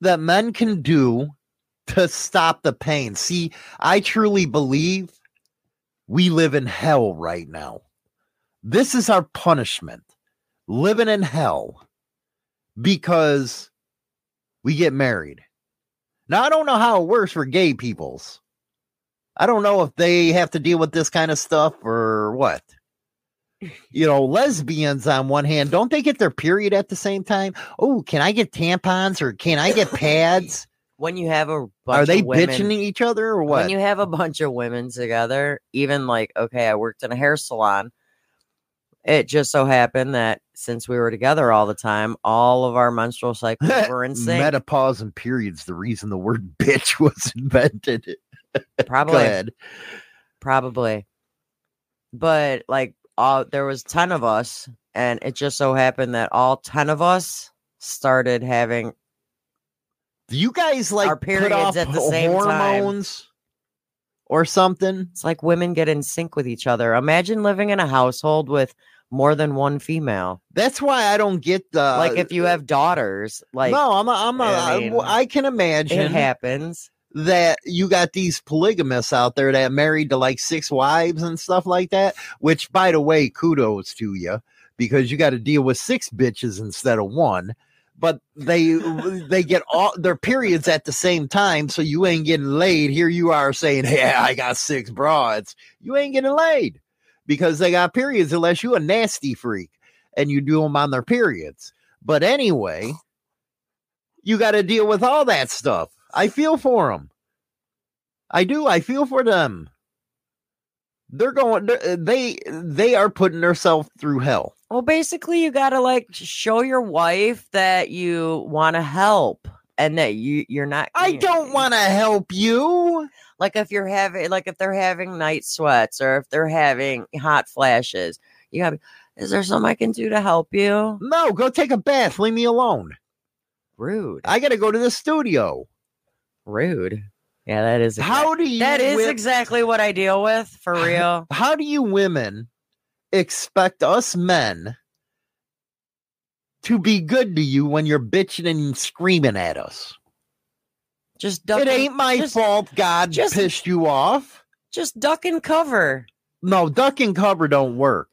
S7: that men can do to stop the pain. See, I truly believe we live in hell right now. This is our punishment living in hell because we get married. Now, I don't know how it works for gay peoples. I don't know if they have to deal with this kind of stuff or what. You know, lesbians on one hand, don't they get their period at the same time? Oh, can I get tampons or can I get pads?
S8: When you have a bunch
S7: Are they
S8: of women,
S7: bitching each other or what?
S8: when you have a bunch of women together, even like, okay, I worked in a hair salon. It just so happened that since we were together all the time, all of our menstrual cycles were in sync.
S7: Menopause and periods, the reason the word bitch was invented.
S8: Probably, probably. But like, all there was ten of us, and it just so happened that all ten of us started having
S7: Do you guys like
S8: Our
S7: put
S8: periods
S7: off
S8: at the same time.
S7: hormones or something?
S8: It's like women get in sync with each other. Imagine living in a household with more than one female.
S7: That's why I don't get the
S8: like if you have daughters, like
S7: no, I'm a, I'm a, I
S8: mean,
S7: I can imagine it
S8: happens.
S7: that you got these polygamists out there that married to like six wives and stuff like that. Which, by the way, kudos to you because you got to deal with six bitches instead of one. But they they get all their periods at the same time, so you ain't getting laid. Here you are saying, "Yeah, I got six broads." You ain't getting laid because they got periods, unless you a nasty freak and you do them on their periods. But anyway, you got to deal with all that stuff. I feel for them. I do. I feel for them. They're going. they're- uh, They they are putting themselves through hell.
S8: Well, basically, you got to like show your wife that you want to help and that you you're not.
S7: I
S8: you-
S7: don't want to help you.
S8: like if you're having like if they're having night sweats or if they're having hot flashes. You gotta Is there something I can do to help you?
S7: No, go take a bath. Leave me alone.
S8: Rude.
S7: I got to go to the studio.
S8: Rude. Yeah, that is. exact-
S7: How do you?
S8: That is exactly what I deal with for real.
S7: How do you women expect us men to be good to you when you're bitching and screaming at us?
S8: Just duck.
S7: it
S8: and-
S7: ain't my
S8: just,
S7: fault God
S8: just-
S7: pissed you off.
S8: Just duck and cover.
S7: No, duck and cover don't work.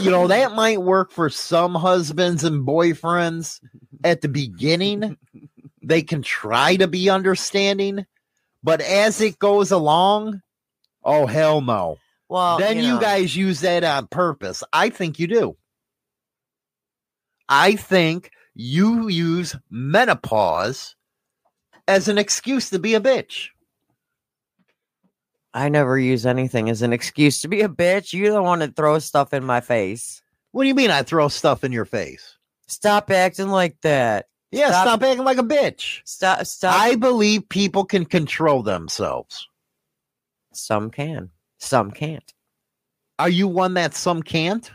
S7: You know, that might work for some husbands and boyfriends at the beginning. They can try to be understanding, but as it goes along, oh hell no.
S8: Well,
S7: then you,
S8: know,
S7: guys use that on purpose. I think you do. I think you use menopause as an excuse to be a bitch.
S8: I never use anything as an excuse to be a bitch. You're the one that throws stuff in my face.
S7: What do you mean I throw stuff in your face?
S8: Stop acting like that.
S7: Yeah,
S8: Stop-
S7: stop, acting like a bitch.
S8: Stop. Stop.
S7: I believe people can control themselves.
S8: Some can. Some can't.
S7: Are you one that some can't?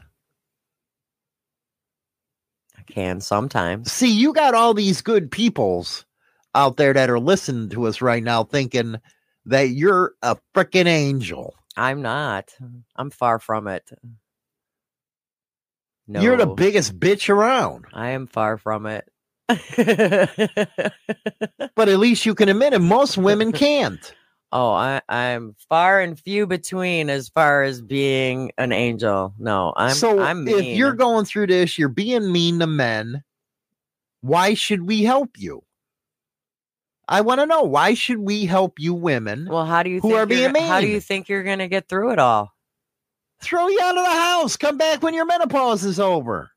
S8: I can sometimes.
S7: See, you got all these good peoples out there that are listening to us right now thinking that you're a freaking angel.
S8: I'm not. I'm far from it. No.
S7: You're the biggest bitch around.
S8: I am far from it.
S7: But at least you can admit it. Most women can't.
S8: oh, I, I'm far and few between as far as being an angel. No, I'm.
S7: so
S8: I'm mean.
S7: if you're going through this, you're being mean to men. Why should we help you? I want to know why should we help you women?
S8: well, how do you
S7: who
S8: think
S7: are being
S8: go- How do you think you're gonna get through it all?
S7: Throw you out of the house. Come back when your menopause is over.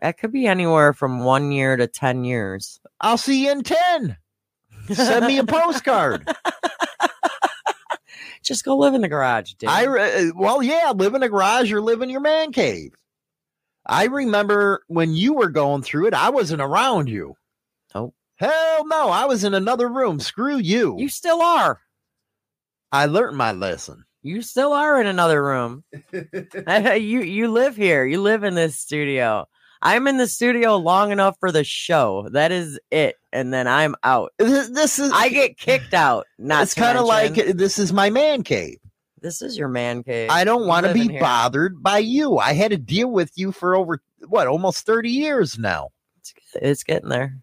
S8: That could be anywhere from one year to ten years.
S7: I'll see you in 10. Send me a postcard.
S8: Just go live in the garage, dude.
S7: I re- uh, well, yeah, live in a garage or live in your man cave. I remember when you were going through it, I wasn't around you.
S8: Oh.
S7: Hell no, I was in another room. Screw you.
S8: you still are.
S7: I learned my lesson.
S8: You still are in another room. you you live here. You live in this studio. I'm in the studio long enough for the show. That is it. And then I'm out.
S7: This, this is
S8: I get kicked out. Not
S7: it's kind of like this is my man cave.
S8: this is your man cave.
S7: I don't want to be
S8: here.
S7: bothered by you. I had to deal with you for over what, almost 30 years now.
S8: It's, it's getting there.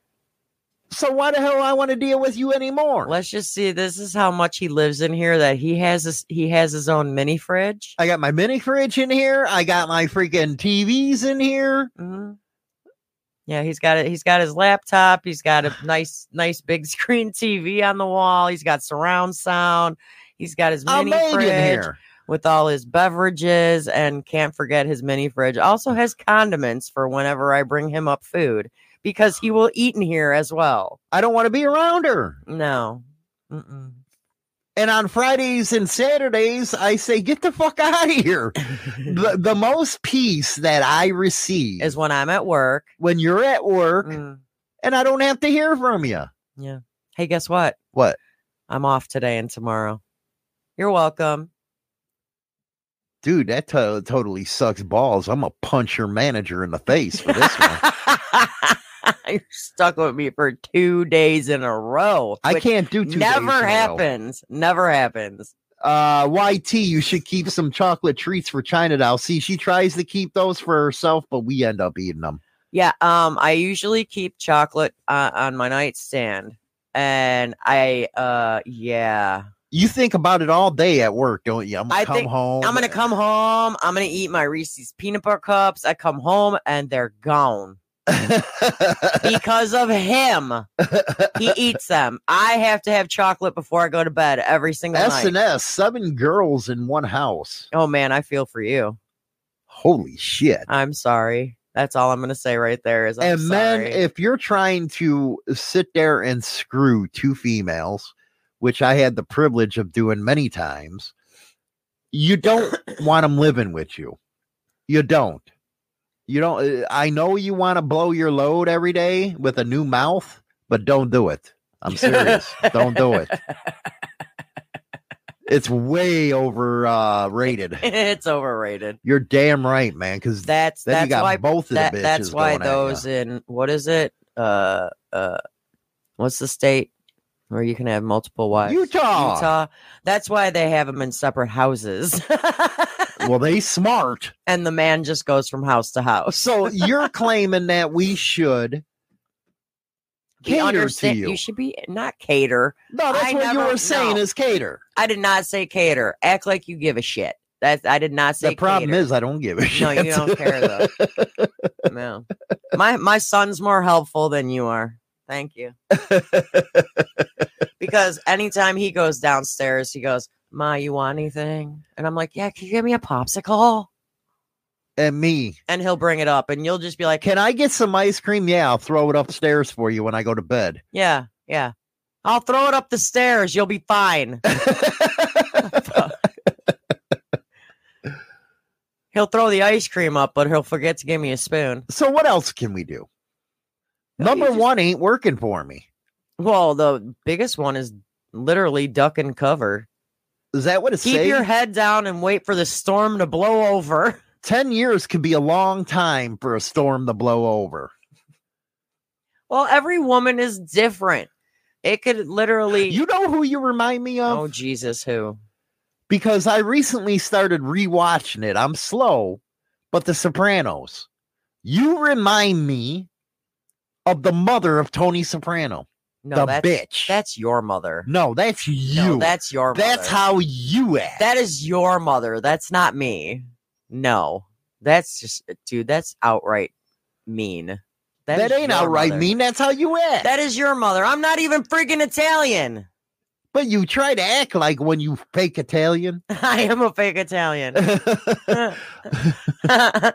S7: So why the hell I want to deal with you anymore?
S8: Let's just see. This is how much he lives in here. That he has this. He has his own mini fridge.
S7: I got my mini fridge in here. I got my freaking TVs in here.
S8: Mhm. Yeah, he's got it. He's got his laptop. He's got a nice, nice big screen TV on the wall. He's got surround sound. He's got his mini fridge
S7: here.
S8: with all his beverages, and can't forget his mini fridge. Also has condiments for whenever I bring him up food because he will eat in here as well.
S7: I don't want to be around her.
S8: No. Mm-mm.
S7: And on Fridays and Saturdays, I say, get the fuck out of here. the, the most peace that I receive
S8: Is when I'm at work.
S7: when you're at work
S8: Mm,
S7: and I don't have to hear from you.
S8: yeah. Hey, guess what?
S7: What?
S8: I'm off today and tomorrow. You're welcome.
S7: Dude, that to- totally sucks balls. I'm going to punch your manager in the face for this one.
S8: You're stuck with me for two days in a row.
S7: I can't do two days in a
S8: Never happens. Never happens.
S7: Uh, YT, you should keep some chocolate treats for China Doll. See, she tries to keep those for herself, but we end up eating them.
S8: Yeah. Um. I usually keep chocolate uh, on my nightstand, and I. Uh. Yeah.
S7: You think about it all day at work, don't you? I'm gonna
S8: I
S7: come
S8: think
S7: home.
S8: I'm gonna come home. I'm gonna eat my Reese's peanut butter cups. I come home and they're gone because of him. He eats them. I have to have chocolate before I go to bed every single
S7: S
S8: night.
S7: and S, seven girls in one house.
S8: Oh man, I feel for you.
S7: Holy shit.
S8: I'm sorry. That's all I'm gonna say right there. Is I'm
S7: and then
S8: sorry.
S7: if you're trying to sit there and screw two females, which I had the privilege of doing many times, you don't want them living with you. You don't. You don't. uh, I know you want to blow your load every day with a new mouth, but don't do it. I'm serious. don't do it. It's way over uh, rated.
S8: it's overrated.
S7: You're damn right, man. Because
S8: That's
S7: then
S8: that's
S7: you got
S8: why
S7: both of
S8: that,
S7: the bitches
S8: that's why those in what is it? Uh uh what's the state where you can have multiple wives?
S7: Utah.
S8: Utah. That's why they have them in separate houses.
S7: well, they smart.
S8: and the man just goes from house to house.
S7: So you're claiming that we should
S8: We
S7: cater to you.
S8: You should be not cater.
S7: No, that's
S8: I
S7: what you were saying
S8: no.
S7: is cater.
S8: I did not say cater. Act like you give a shit. That's I did not say
S7: The problem
S8: cater.
S7: is I don't give a shit.
S8: No, you don't care, though. no. My my son's more helpful than you are. Thank you. because anytime he goes downstairs, he goes, Ma, you want anything? And I'm like, Yeah, can you give me a popsicle?
S7: and me.
S8: And he'll bring it up, and you'll just be like,
S7: Can I get some ice cream? Yeah, I'll throw it upstairs for you when I go to bed.
S8: Yeah, yeah. I'll throw it up the stairs. You'll be fine. he'll throw the ice cream up, but he'll forget to give me a spoon.
S7: so what else can we do?
S8: No,
S7: Number
S8: just-
S7: one ain't working for me.
S8: Well, the biggest one is literally duck and cover.
S7: Is that what it's
S8: Keep
S7: saying?
S8: your head down and wait for the storm to blow over.
S7: 10 years could be a long time for a storm to blow over.
S8: Well, every woman is different. It could literally.
S7: You know who you remind me of?
S8: oh, Jesus, who?
S7: because I recently started rewatching it. I'm slow, but The Sopranos. You remind me of the mother of Tony Soprano.
S8: No,
S7: the
S8: that's,
S7: bitch.
S8: That's your mother.
S7: No, that's you.
S8: No, that's your mother.
S7: That's how you act.
S8: That is your mother. That's not me. No, that's just, dude. That's outright mean.
S7: That ain't outright
S8: mother.
S7: mean. That's how you act.
S8: That is your mother. I'm not even freaking Italian.
S7: but you try to act like when you fake Italian.
S8: I am a fake Italian.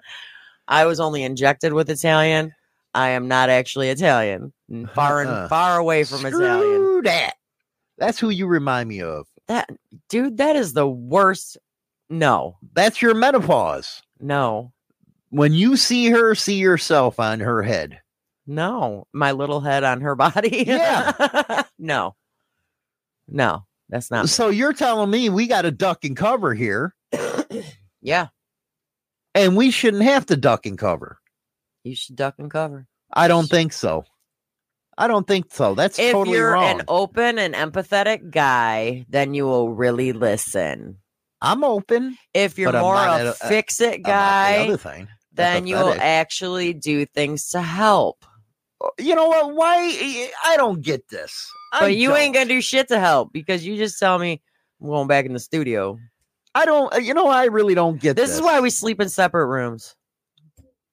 S8: I was only injected with Italian. I am not actually Italian. Far and
S7: Uh-uh.
S8: far away from Italian.
S7: Screw that. That's who you remind me of.
S8: That dude, that is the worst. No,
S7: That's your menopause.
S8: no,
S7: When you see her, see yourself on her head.
S8: no. My little head on her body.
S7: Yeah.
S8: no, no, that's not.
S7: So you're telling me we got to duck and cover here,
S8: Yeah,
S7: and we shouldn't have to duck and cover.
S8: you should duck and cover.
S7: I don't think so. I don't think so. That's totally
S8: if
S7: totally
S8: you're
S7: wrong.
S8: an open and empathetic guy, then you will really listen.
S7: I'm open.
S8: If you're more a
S7: a-
S8: fix it
S7: I'm the
S8: guy,
S7: other thing.
S8: then you will actually do things to help.
S7: You know what? Why? I don't get this. I
S8: But you ain't
S7: don't.
S8: gonna do shit to help because you just tell me I'm going back in the studio.
S7: I don't. uh, You know, I really don't get
S8: This
S7: this.
S8: is why we sleep in separate rooms.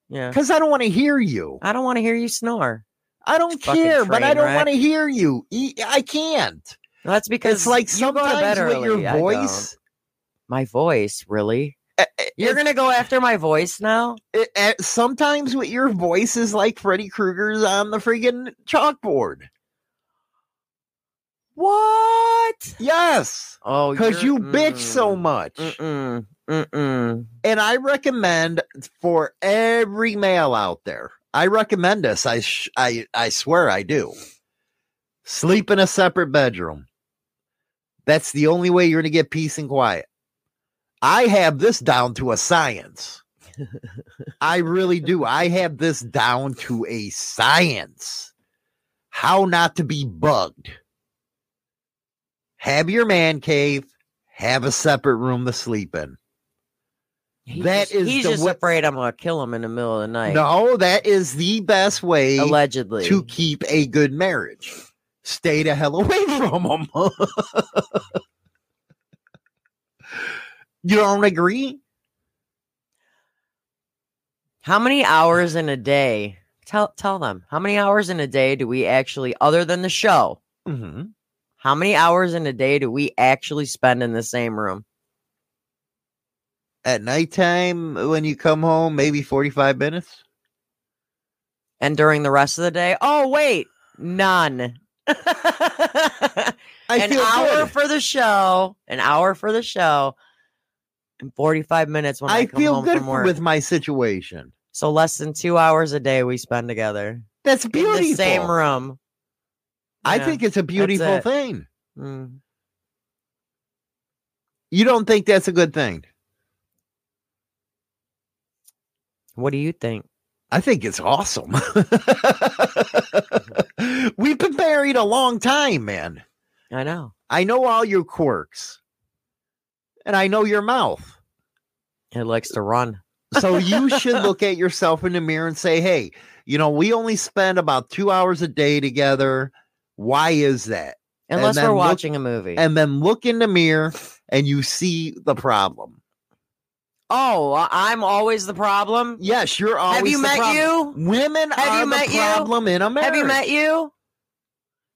S8: Yeah.
S7: Because I don't want to hear you.
S8: I don't want to hear you snore.
S7: I don't care, but I don't want to hear you. I can't.
S8: That's because
S7: It's like
S8: you go to bed
S7: sometimes with your voice.
S8: My voice, really?
S7: uh,
S8: You're gonna go after my voice now?
S7: it, uh, sometimes with your voice is like Freddy Krueger's on the freaking chalkboard.
S8: What?
S7: Yes,
S8: Oh,
S7: because you bitch so
S8: mm,
S7: much.
S8: Mm-mm. Mm-mm.
S7: And I recommend for every male out there, I recommend this. I sh- I I swear I do. Sleep in a separate bedroom. That's the only way you're going to get peace and quiet. I have this down to a science. I really do. I have this down to a science. How not to be bugged. Have your man cave, have a separate room to sleep in.
S8: He's
S7: That
S8: just,
S7: is
S8: he's
S7: the
S8: just afraid I'm gonna kill him in the middle of the night.
S7: No, that is the best way
S8: allegedly.
S7: to keep a good marriage. Stay the hell away from them. you don't agree?
S8: How many hours in a day? Tell tell them. How many hours in a day do we actually other than the show?
S7: Mm-hmm.
S8: How many hours in a day do we actually spend in the same room?
S7: At nighttime, when you come home, maybe 45 minutes.
S8: And during the rest of the day? Oh, wait. None. An hour
S7: good.
S8: for the show. An hour for the show. and 45 minutes when I,
S7: I
S8: come
S7: feel
S8: home
S7: good with my situation.
S8: so less than two hours a day we spend together
S7: That's
S8: in
S7: beautiful.
S8: the same room.
S7: I think it's a beautiful
S8: it.
S7: thing.
S8: mm.
S7: You don't think that's a good thing?
S8: What do you think?
S7: I think it's awesome. We've been married a long time, man.
S8: I know.
S7: I know all your quirks. And I know your mouth.
S8: It likes to run.
S7: So you should look at yourself in the mirror and say, hey, you know, we only spend about two hours a day together. Why is that?
S8: Unless we're
S7: look-
S8: watching a movie.
S7: And then look in the mirror and you see the problem.
S8: Oh, I- I'm always the problem.
S7: Yes, you're always
S8: Have you
S7: the
S8: met
S7: problem.
S8: you?
S7: Women
S8: Have
S7: are
S8: you
S7: the
S8: met you?
S7: problem in America.
S8: Have you met you?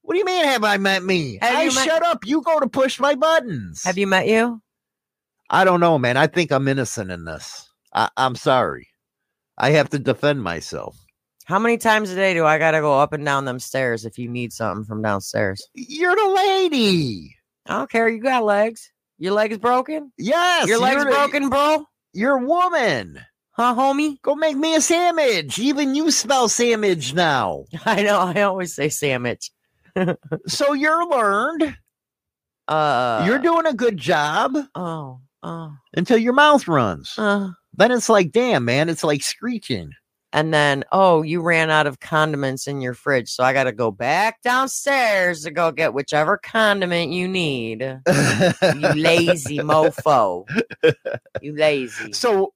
S7: What do you mean? Have I met me?
S8: Have
S7: I
S8: you met-
S7: shut up. You go to push my buttons.
S8: Have you met you?
S7: I don't know, man. I think I'm innocent in this. I, I'm sorry. I have to defend myself.
S8: How many times a day do I gotta go up and down them stairs if you need something from downstairs?
S7: You're the lady.
S8: I don't care. You got legs. Your legs broken?
S7: Yes.
S8: Your legs broken, bro?
S7: You're a woman.
S8: Huh, homie?
S7: Go make me a sandwich. Even you spell sandwich now.
S8: I know. I always say sandwich.
S7: So you're learned.
S8: Uh,
S7: you're doing a good job
S8: Oh, oh,
S7: until your mouth runs.
S8: uh.
S7: then it's like, damn, man, it's like screeching.
S8: And then, oh, you ran out of condiments in your fridge, so I got to go back downstairs to go get whichever condiment you need. You lazy mofo. You lazy.
S7: so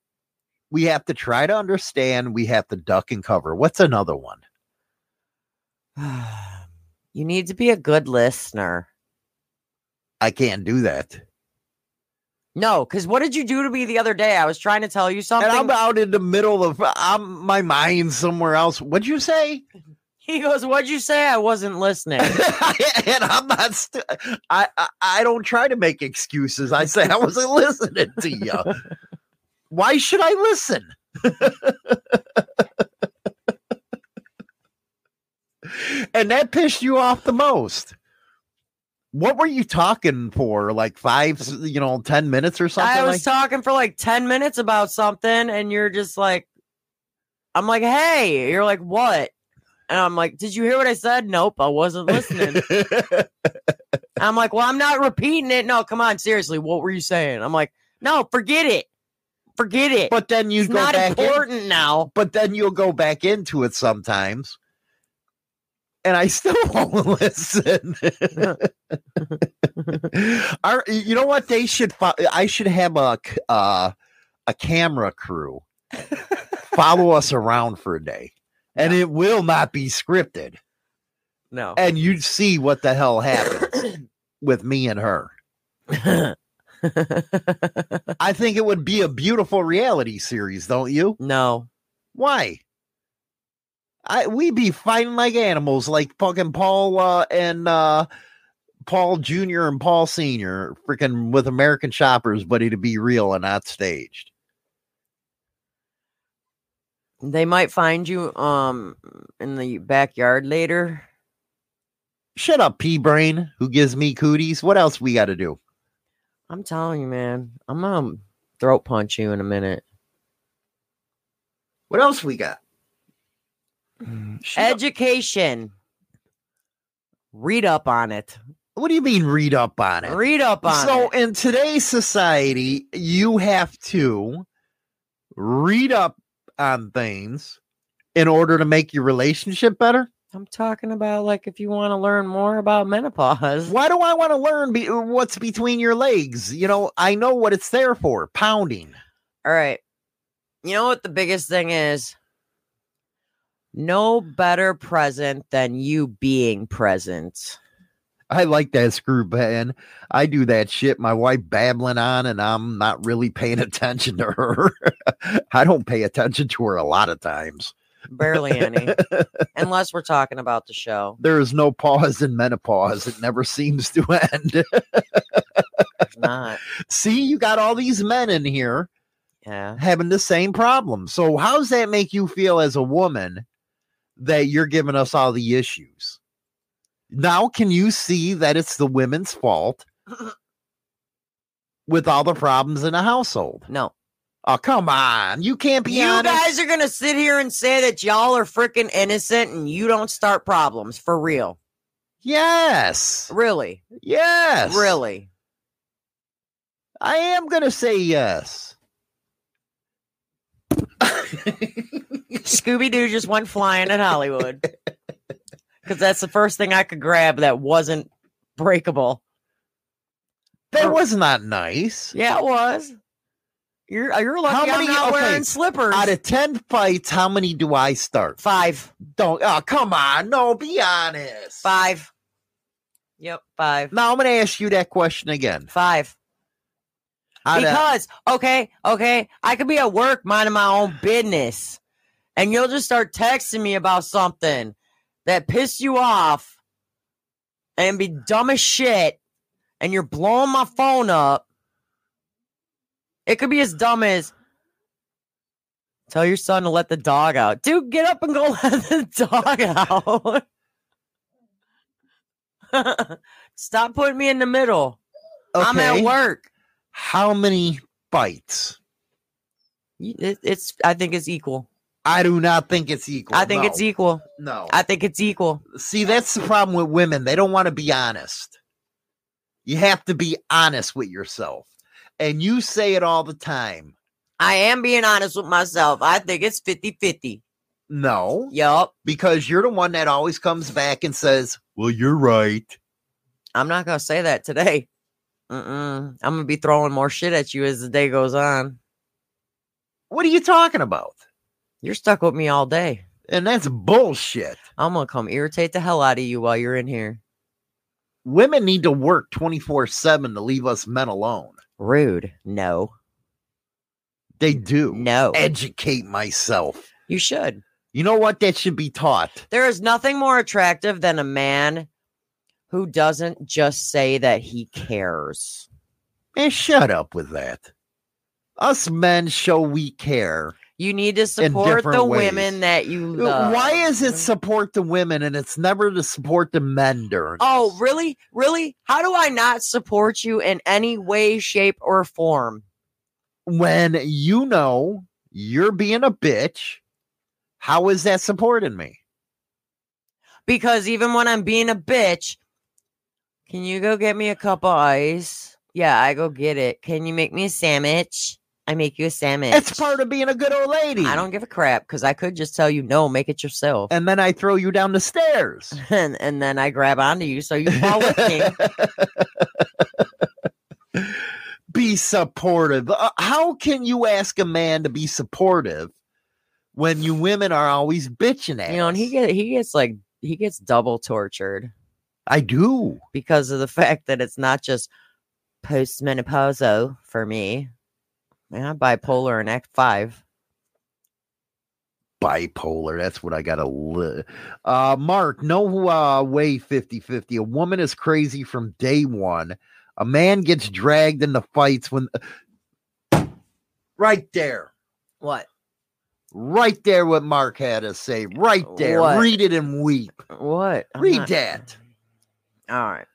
S7: we have to try to understand. We have to duck and cover. What's another one?
S8: you need to be a good listener.
S7: I can't do that.
S8: No, because what did you do to me the other day? I was trying to tell you something.
S7: And I'm out in the middle of I'm my mind somewhere else. What'd you say?
S8: he goes, What'd you say? I wasn't listening.
S7: and I'm not. St- I, I I don't try to make excuses. I say I wasn't listening to you. Why should I listen? and that pissed you off the most. What were you talking for? Like five, you know, ten minutes or something?
S8: I was
S7: like-
S8: talking for like 10 minutes about something, and you're just like, I'm like, Hey, you're like, What? And I'm like, Did you hear what I said? Nope, I wasn't listening. I'm like, Well, I'm not repeating it. No, come on, seriously. What were you saying? I'm like, No, forget it. Forget it.
S7: but then you
S8: it's
S7: go
S8: not
S7: back in-
S8: important now.
S7: but then you'll go back into it sometimes and i still won't listen Our, you know what they should fo- i should have a uh, a camera crew follow us around for a day and it will not be scripted
S8: No.
S7: and you'd see what the hell happens with me and her i think it would be a beautiful reality series don't you
S8: no.
S7: Why? I we be fighting like animals, like fucking Paul uh, and uh, Paul Junior and Paul Senior, freaking with American Choppers, but it'd be real and not staged.
S8: They might find you um in the backyard later.
S7: Shut up, P Brain, who gives me cooties. What else we got to do?
S8: I'm telling you, man. I'm gonna throat punch you in a minute.
S7: What else we got?
S8: Education. Read up on it.
S7: What do you mean? Read up on it.
S8: Read up on
S7: so
S8: it.
S7: in today's society, you have to read up on things in order to make your relationship better.
S8: I'm talking about like if you want to learn more about menopause.
S7: Why do I want to learn be- what's between your legs? You know, I know what it's there for. Pounding.
S8: All right. You know what the biggest thing is? No better present than you being present.
S7: I like that screw band. I do that shit. My wife babbling on, and I'm not really paying attention to her. I don't pay attention to her a lot of times.
S8: Barely any. Unless we're talking about the show.
S7: There is no pause in menopause. It never seems to end.
S8: Not.
S7: See, you got all these men in here
S8: Yeah.
S7: having the same problem. So, how does that make you feel as a woman that you're giving us all the issues? Now, can you see that it's the women's fault? with all the problems in the household.
S8: No.
S7: Oh, come on. You can't be
S8: you
S7: honest.
S8: guys are gonna sit here and say that y'all are freaking innocent and you don't start problems for real.
S7: yes.
S8: Really?
S7: Yes.
S8: Really?
S7: I am going to say yes.
S8: Scooby Doo just went flying at Hollywood. Because that's the first thing I could grab that wasn't breakable.
S7: That
S8: Or-
S7: was not nice.
S8: Yeah, it was. You're you're lucky
S7: How
S8: I'm
S7: many-
S8: not
S7: okay,
S8: wearing slippers.
S7: Out of 10 fights, how many do I start?
S8: five.
S7: Don't. Oh, come on. No, be honest.
S8: Five. Yep, five.
S7: Now I'm going to ask you that question again.
S8: Five.
S7: Of-
S8: Because, okay, okay, I could be at work minding my own business, and you'll just start texting me about something that pissed you off and be dumb as shit, and you're blowing my phone up. It could be as dumb as tell your son to let the dog out. Dude, get up and go let the dog out. Stop putting me in the middle. I'm at work.
S7: How many
S8: bites? It, it's. I think it's equal.
S7: I do not think it's equal.
S8: I think
S7: No.
S8: it's equal.
S7: No.
S8: I think it's equal.
S7: See, that's the problem with women. They don't want to be honest. You have to be honest with yourself. And you say it all the time.
S8: I am being honest with myself. I think it's 50 50.
S7: No,
S8: Yep.
S7: because you're the one that always comes back and says, Well, you're right.
S8: I'm not going to say that today. Mm-mm. I'm going to be throwing more shit at you as the day goes on.
S7: What are you talking about?
S8: You're stuck with me all day.
S7: And that's bullshit.
S8: I'm going to come irritate the hell out of you while you're in here.
S7: Women need to work 24 7 to leave us men alone.
S8: Rude. No.
S7: They do.
S8: No.
S7: Educate myself.
S8: You should.
S7: You know what? That should be taught.
S8: There is nothing more attractive than a man who doesn't just say that he cares.
S7: Man, shut up with that. Us men show we care.
S8: You need to support the
S7: ways.
S8: women that you uh, love.
S7: Why is it support the women and it's never to support the men during?
S8: Oh, really? Really? How do I not support you in any way, shape, or form?
S7: When you know you're being a bitch, how is that supporting me?
S8: Because even when I'm being a bitch, can you go get me a cup of ice? Yeah, I go get it. Can you make me a sandwich? I make you a sandwich.
S7: It's part of being a good old lady.
S8: I don't give a crap because I could just tell you no, make it yourself.
S7: And then I throw you down the stairs.
S8: And, and then I grab onto you so you fall with me.
S7: be supportive. Uh, how can you ask a man to be supportive when you women are always bitching at
S8: You know, and he get he gets like he gets double tortured
S7: I do.
S8: because of the fact that it's not just postmenopausal for me. I'm bipolar and Act Five.
S7: bipolar. That's what I got to li- Uh Mark, no uh way 50-50. A woman is crazy from day 1. A man gets dragged into fights when Right there.
S8: What?
S7: Right there what Mark had to say. Right there.
S8: What?
S7: Read it and weep.
S8: What? I'm
S7: Read
S8: not-
S7: that.
S8: All right.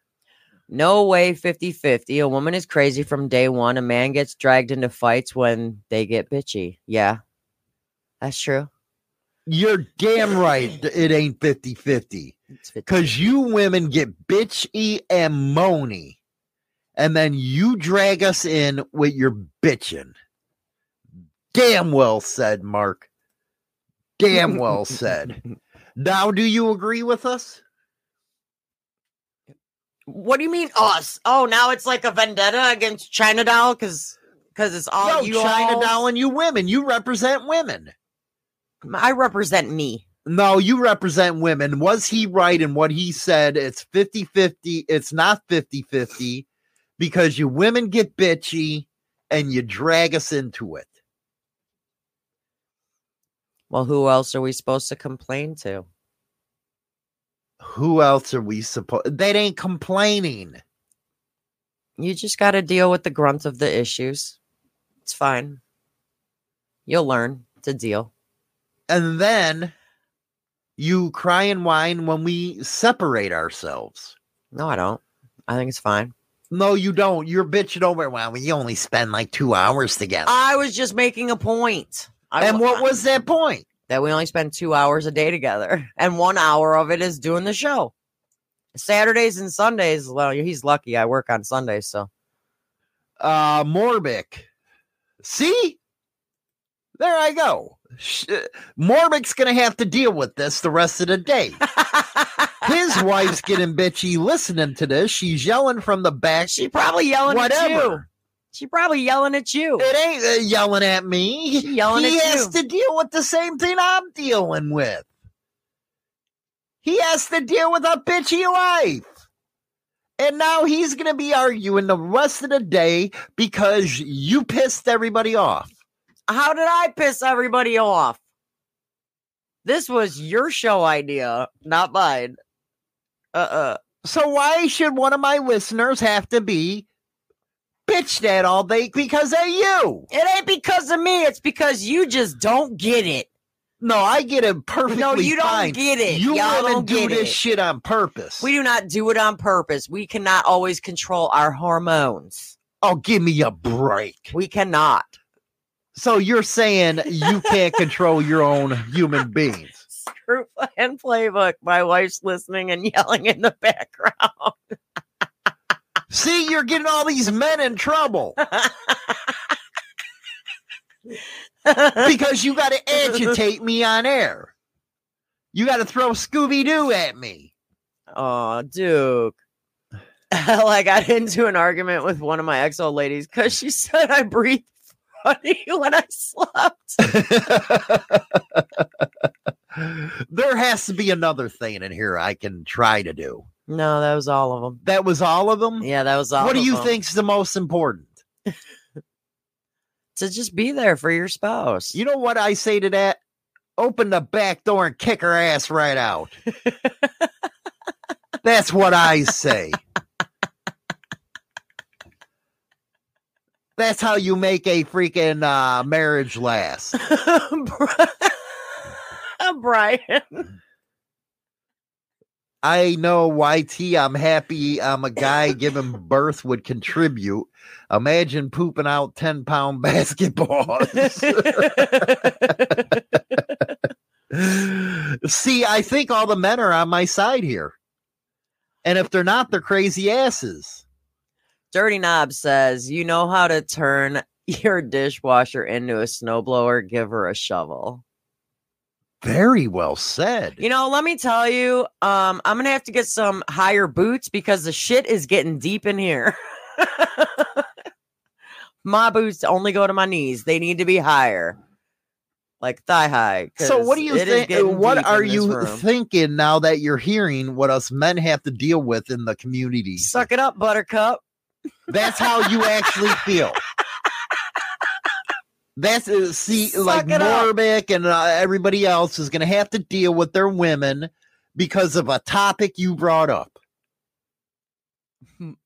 S8: No way 50 50. A woman is crazy from day one. A man gets dragged into fights when they get bitchy. Yeah. That's true.
S7: You're damn right it ain't 50-50. Cause you women get bitchy and moany. And then you drag us in with your bitching. Damn well said, Mark. Damn well said. Now, do you agree with us?
S8: What do you mean us? Oh, now it's like a vendetta against China Doll because because it's all
S7: no,
S8: you
S7: China
S8: all-
S7: doll and you women. You represent women.
S8: I represent me.
S7: No, you represent women. Was he right in what he said? It's 50 50. It's not 50 50 because you women get bitchy and you drag us into it.
S8: Well, who else are we supposed to complain to?
S7: Who else are we supposed? That ain't complaining.
S8: You just got to deal with the grunt of the issues. It's fine. You'll learn to deal.
S7: And then you cry and whine when we separate ourselves.
S8: No, I don't. I think it's fine.
S7: No, you don't. You're bitching over. Well, we only spend like two hours together.
S8: I was just making a point. I,
S7: and what was that point?
S8: That we only spend two hours a day together, and one hour of it is doing the show. Saturdays and Sundays. Well, he's lucky. I work on Sundays, so
S7: Uh, Morbic. See? There I go. Sh- Morbic's to have to deal with this the rest of the day. His wife's getting bitchy listening to this. She's yelling from the back.
S8: she probably yelling.
S7: Whatever.
S8: She probably yelling at you.
S7: It ain't uh, yelling at me.
S8: She yelling
S7: he
S8: at
S7: has
S8: you.
S7: to deal with the same thing I'm dealing with. He has to deal with a bitchy wife. And now he's going to be arguing the rest of the day because you pissed everybody off.
S8: How did I piss everybody off? This was your show idea, not mine. Uh uh
S7: So why should one of my listeners have to be bitched at all day because of you?
S8: It ain't because of me. It's because you just don't get it.
S7: No, I get it perfectly.
S8: No, you don't get it.
S7: You
S8: Y'all
S7: women
S8: don't
S7: do this
S8: it.
S7: shit on purpose.
S8: We do not do it on purpose. We cannot always control our hormones.
S7: oh, give me a break.
S8: We cannot.
S7: So you're saying you can't control your own human beings?
S8: Screw and playbook. My wife's listening and yelling in the background.
S7: See, you're getting all these men in trouble because you got to agitate me on air. You got to throw Scooby Doo at me.
S8: Oh, Duke. Hell, I got into an argument with one of my ex old ladies because she said I breathed funny when I slept.
S7: there has to be another thing in here I can try to do.
S8: No, that was all of them.
S7: That was all of them.
S8: Yeah, that was all. Of them.
S7: What do you
S8: them.
S7: think's the most important?
S8: To just be there for your spouse.
S7: You know what I say to that? Open the back door and kick her ass right out. That's what I say. That's how you make a freaking uh, marriage last.
S8: Brian.
S7: I know YT. I'm happy. I'm a guy giving birth would contribute. Imagine pooping out 10 pound basketballs. See, I think all the men are on my side here. And if they're not, they're crazy asses.
S8: Dirty Knob says, You know how to turn your dishwasher into a snowblower? Give her a shovel.
S7: Very well said.
S8: You know, let me tell you, um, I'm gonna have to get some higher boots because the shit is getting deep in here. my boots only go to my knees. They need to be higher. Like thigh high.
S7: So, what do you think? What are you
S8: room.
S7: thinking now that you're hearing what us men have to deal with in the community?
S8: Suck it up, buttercup.
S7: That's how you actually feel. That's uh, see,
S8: Suck
S7: like
S8: it
S7: and uh, everybody else is going to have to deal with their women because of a topic you brought up.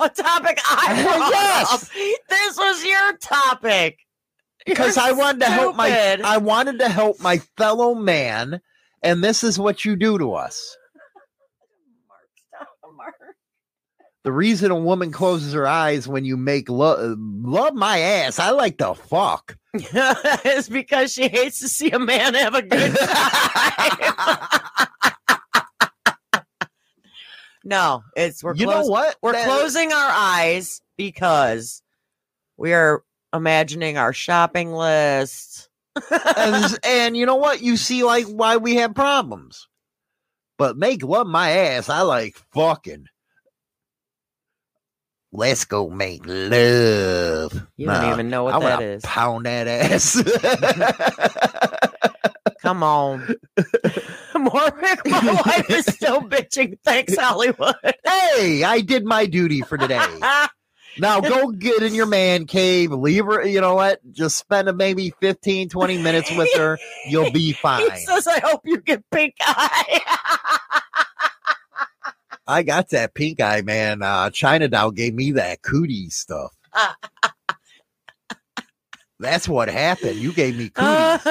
S8: A topic I brought
S7: Yes.
S8: up. This was your topic.
S7: Because I wanted to help my. I wanted to help my fellow man, and this is what you do to us. The reason a woman closes her eyes when you make love, love my ass. I like the fuck.
S8: it's because she hates to see a man have a good time. no, it's we're
S7: you
S8: close-
S7: know what?
S8: we're
S7: That-
S8: closing our eyes because we are imagining our shopping list.
S7: and, and you know what? You see, like why we have problems. But make love my ass. I like fucking. Let's go make love.
S8: You don't even know what
S7: I
S8: that.
S7: Pound that ass.
S8: Come on. Morbic, my wife is still bitching. Thanks, Hollywood.
S7: hey, I did my duty for today. Now go get in your man cave. Leave her. You know what? Just spend maybe 15, 20 minutes with her. You'll be fine.
S8: he says, I hope you get pink eye.
S7: I got that pink eye, man. Uh, China Doll gave me that cootie stuff. That's what happened. You gave me cooties.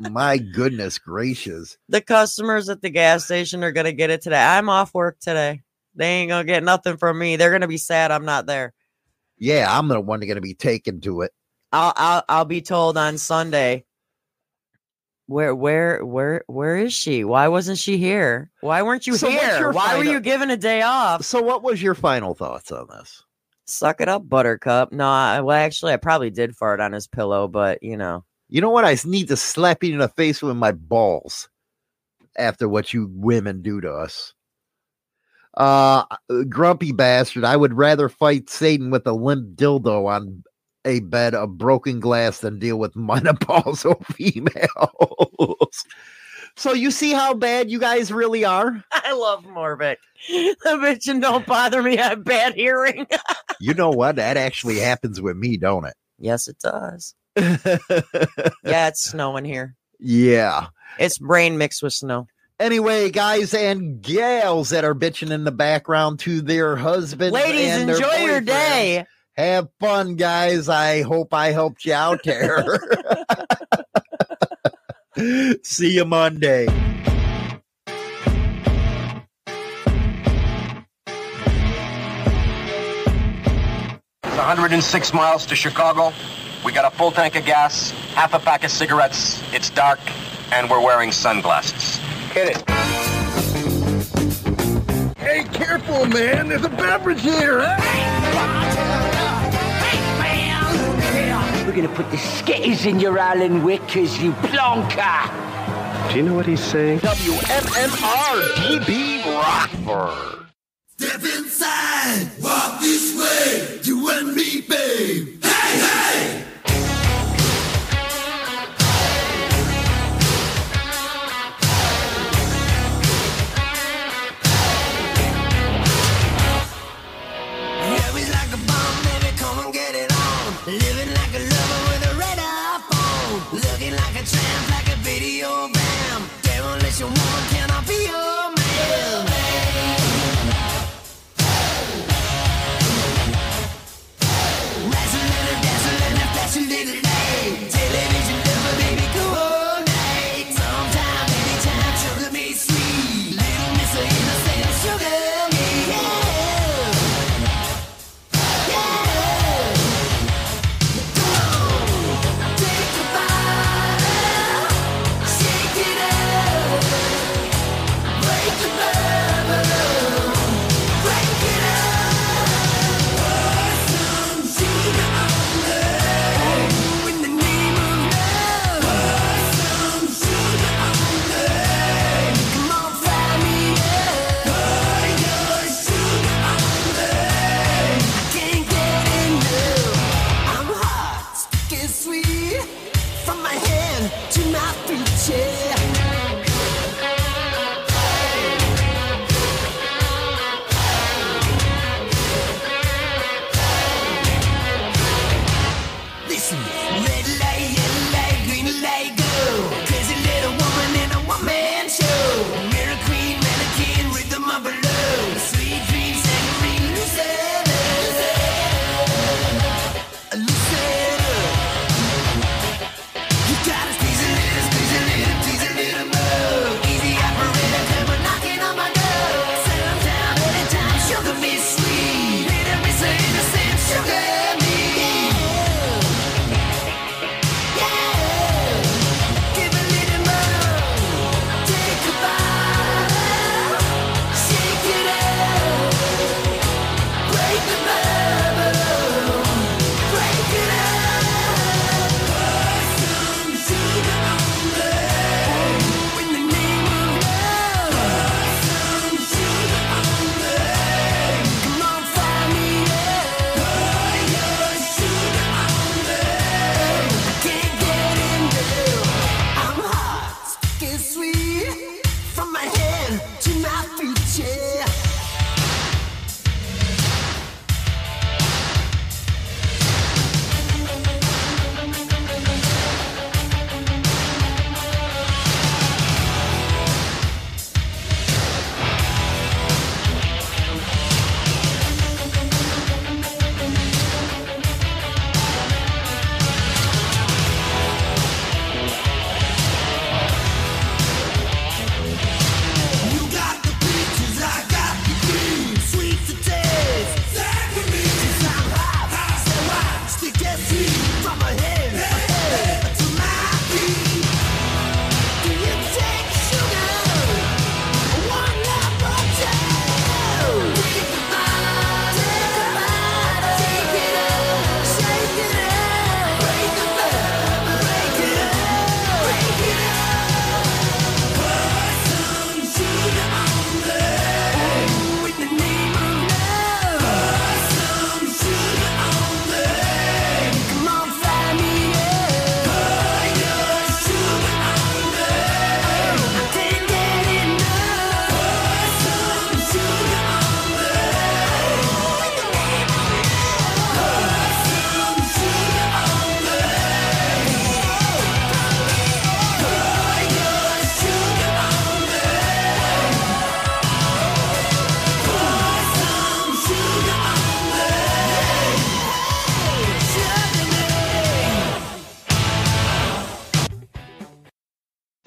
S7: My goodness gracious.
S8: the customers at the gas station are going to get it today. I'm off work today. They ain't gonna get nothing from me. They're gonna be sad I'm not there.
S7: Yeah, I'm the one going to be taken to it.
S8: I'll I'll I'll be told on Sunday. Where where where where is she? Why wasn't she here? Why weren't you
S7: So
S8: here? Why were you given a day off?
S7: So, what was your final thoughts on this?
S8: Suck it up, Buttercup. No, I, well, actually, I probably did fart on his pillow, but you know,
S7: You know what i need to slap you in the face with my balls after what you women do to us. Uh, grumpy bastard. I would rather fight Satan with a limp dildo on a bed of broken glass than deal with menopausal females. so you see how bad you guys really are?
S8: I love Morbic. The bitch and don't bother me. I have bad hearing.
S7: You know what? That actually happens with me, don't it?
S8: yes, it does. Yeah, it's snowing here.
S7: yeah.
S8: It's rain mixed with snow.
S7: Anyway, guys and gals that are bitching in the background to their husbands.
S8: Ladies,
S7: and their
S8: enjoy your day.
S7: Have fun, guys. I hope I helped you out there. See you Monday.
S9: 106 miles to Chicago. We got a full tank of gas, half a pack of cigarettes. It's dark, and we're wearing sunglasses. Hit it.
S6: Hey, careful, man. There's a beverage here.
S10: We're gonna put the skitters in your Alan Whickers, you plonker!
S6: Do you know what he's saying?
S7: WMMR DB Rockford.
S11: Step inside, walk this way, you and me, babe. Hey, hey!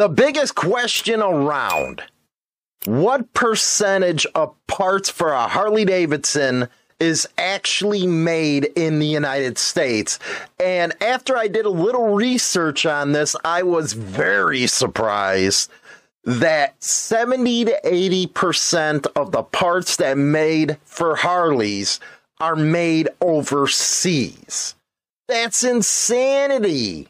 S11: The
S1: biggest question around what percentage of parts for a Harley Davidson is actually made in the United States? And after I did a little research on this, I was very surprised that 70 to 80% of the parts that made for Harleys are made overseas. That's insanity.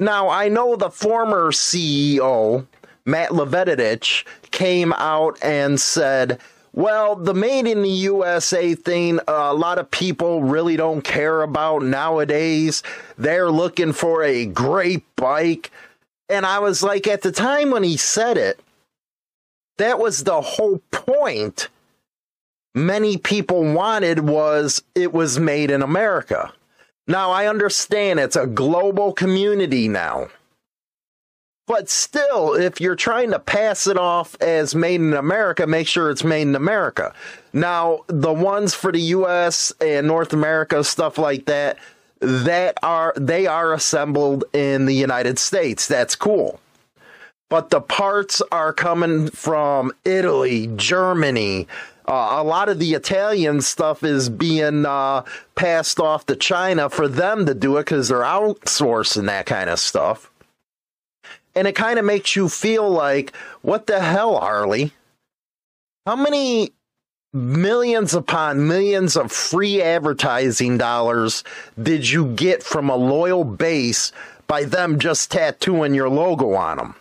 S1: Now, I know the former CEO, Matt Levatich, came out and said, well, the made in the USA thing, uh, a lot of people really don't care about nowadays. They're looking for a great bike. And I was like, at the time when he said it, that was the whole point many people wanted was it was made in America. Now I understand it's a global community now. But still, if you're trying to pass it off as made in America, make sure it's made in America. Now, the ones for the US and North America, stuff like that, that are they are assembled in the United States. That's cool. But the parts are coming from Italy, Germany, a lot of the Italian stuff is being uh, passed off to China for them to do it because they're outsourcing that kind of stuff. And it kind of makes you feel like, what the hell, Harley? How many millions upon millions of free advertising dollars did you get from a loyal base by them just tattooing your logo on them?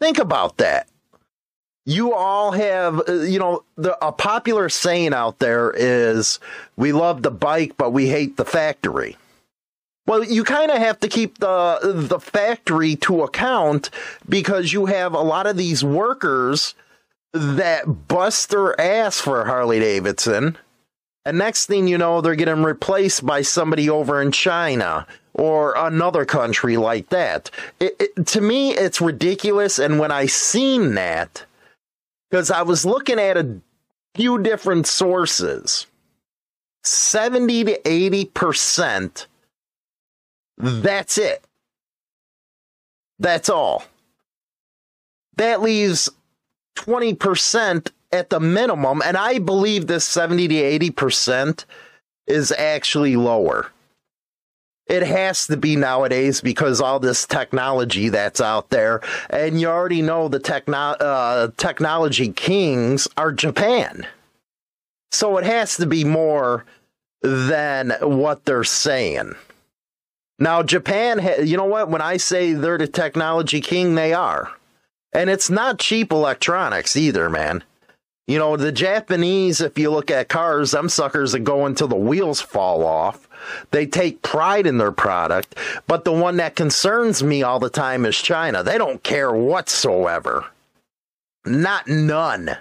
S1: Think about that you all have uh, you know the a popular saying out there is we love the bike but we hate the factory. Well you kind of have to keep the the factory to account because you have a lot of these workers that bust their ass for Harley Davidson and next thing you know they're getting replaced by somebody over in China or another country like that. It, it, to me it's ridiculous and when i seen that because I was looking at a few different sources. 70 to 80%. That's it. That's all. That leaves 20% at the minimum. And I believe this 70 to 80% is actually lower. It has to be nowadays because all this technology that's out there, and you already know the techno- uh, technology kings are Japan. So it has to be more than what they're saying. Now, Japan, ha- you know what? When I say they're the technology king, they are. And it's not cheap electronics either, man. You know, the Japanese, if you look at cars, them suckers that go until the wheels fall off. They take pride in their product, but the one that concerns me all the time is China. They don't care whatsoever. Not none.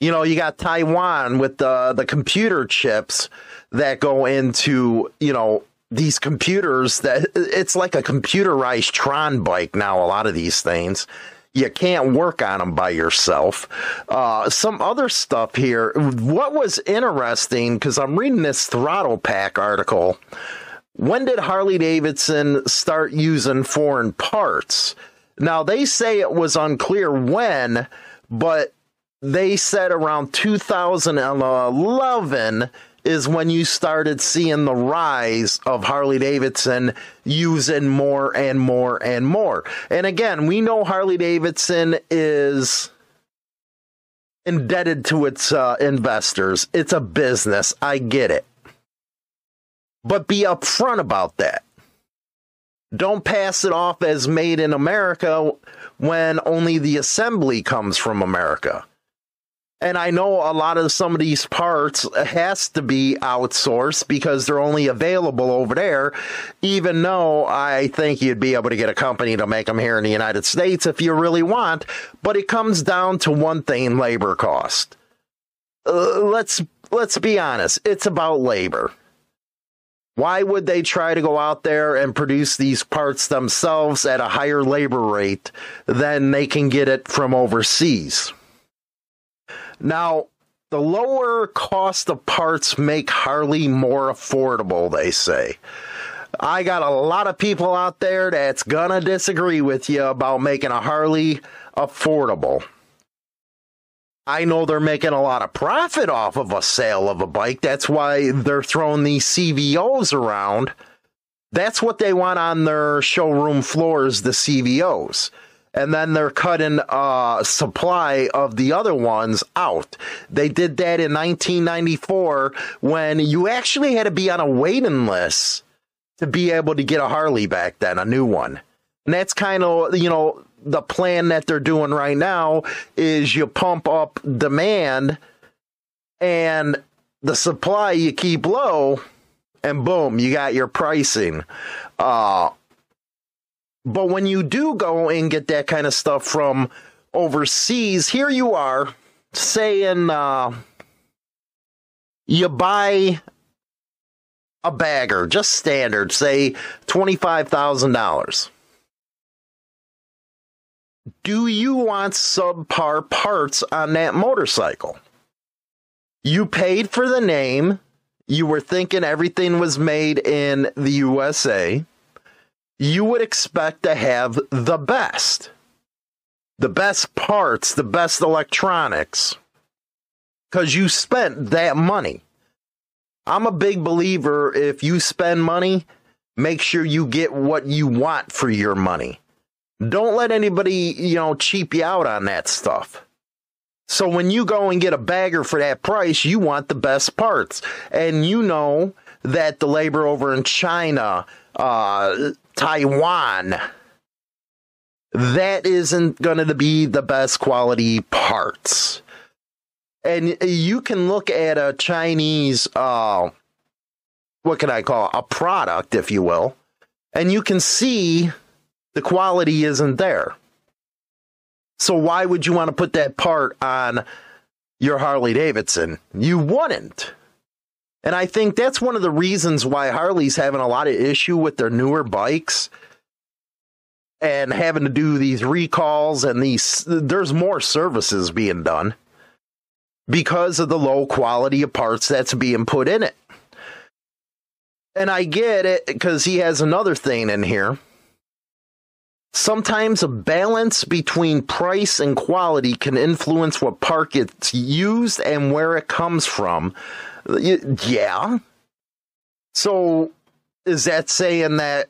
S1: You know, you got Taiwan with the the computer chips that go into, you know, these computers that it's like a computerized Tron bike now a lot of these things you can't work on them by yourself. Uh, some other stuff here. What was interesting, because I'm reading this Throttle Pack article. When did Harley Davidson start using foreign parts? Now, they say it was unclear when, but they said around 2011 is when you started seeing the rise of Harley Davidson using more and more and more. And again, we know Harley Davidson is indebted to its uh, investors. It's a business. I get it. But be upfront about that. Don't pass it off as made in America when only the assembly comes from America. And I know a lot of some of these parts has to be outsourced because they're only available over there. Even though I think you'd be able to get a company to make them here in the United States if you really want. But it comes down to one thing: labor cost. Uh, let's let's be honest. It's about labor. Why would they try to go out there and produce these parts themselves at a higher labor rate than they can get it from overseas? Now, the lower cost of parts make Harley more affordable, they say. I got a lot of people out there that's gonna disagree with you about making a Harley affordable. I know they're making a lot of profit off of a sale of a bike. That's why they're throwing these CVOs around. That's what they want on their showroom floors, the CVOs. And then they're cutting uh supply of the other ones out. They did that in 1994 when you actually had to be on a waiting list to be able to get a Harley back then, a new one. And that's kind of, you know, the plan that they're doing right now is you pump up demand and the supply you keep low and boom, you got your pricing. Uh but when you do go and get that kind of stuff from overseas, here you are saying uh you buy a bagger, just standard, say $25,000. Do you want subpar parts on that motorcycle? You paid for the name. You were thinking everything was made in the USA. You would expect to have the best. The best parts, the best electronics. Because you spent that money. I'm a big believer if you spend money, make sure you get what you want for your money. Don't let anybody, you know, cheap you out on that stuff. So when you go and get a bagger for that price, you want the best parts. And you know that the labor over in China, uh, Taiwan, that isn't going to be the best quality parts. And you can look at a Chinese, uh, what can I call it? a product, if you will, and you can see the quality isn't there. So why would you want to put that part on your Harley Davidson? You wouldn't. And I think that's one of the reasons why Harley's having a lot of issue with their newer bikes and having to do these recalls and these there's more services being done because of the low quality of parts that's being put in it. And I get it because he has another thing in here. Sometimes a balance between price and quality can influence what part gets used and where it comes from. Yeah. So is that saying that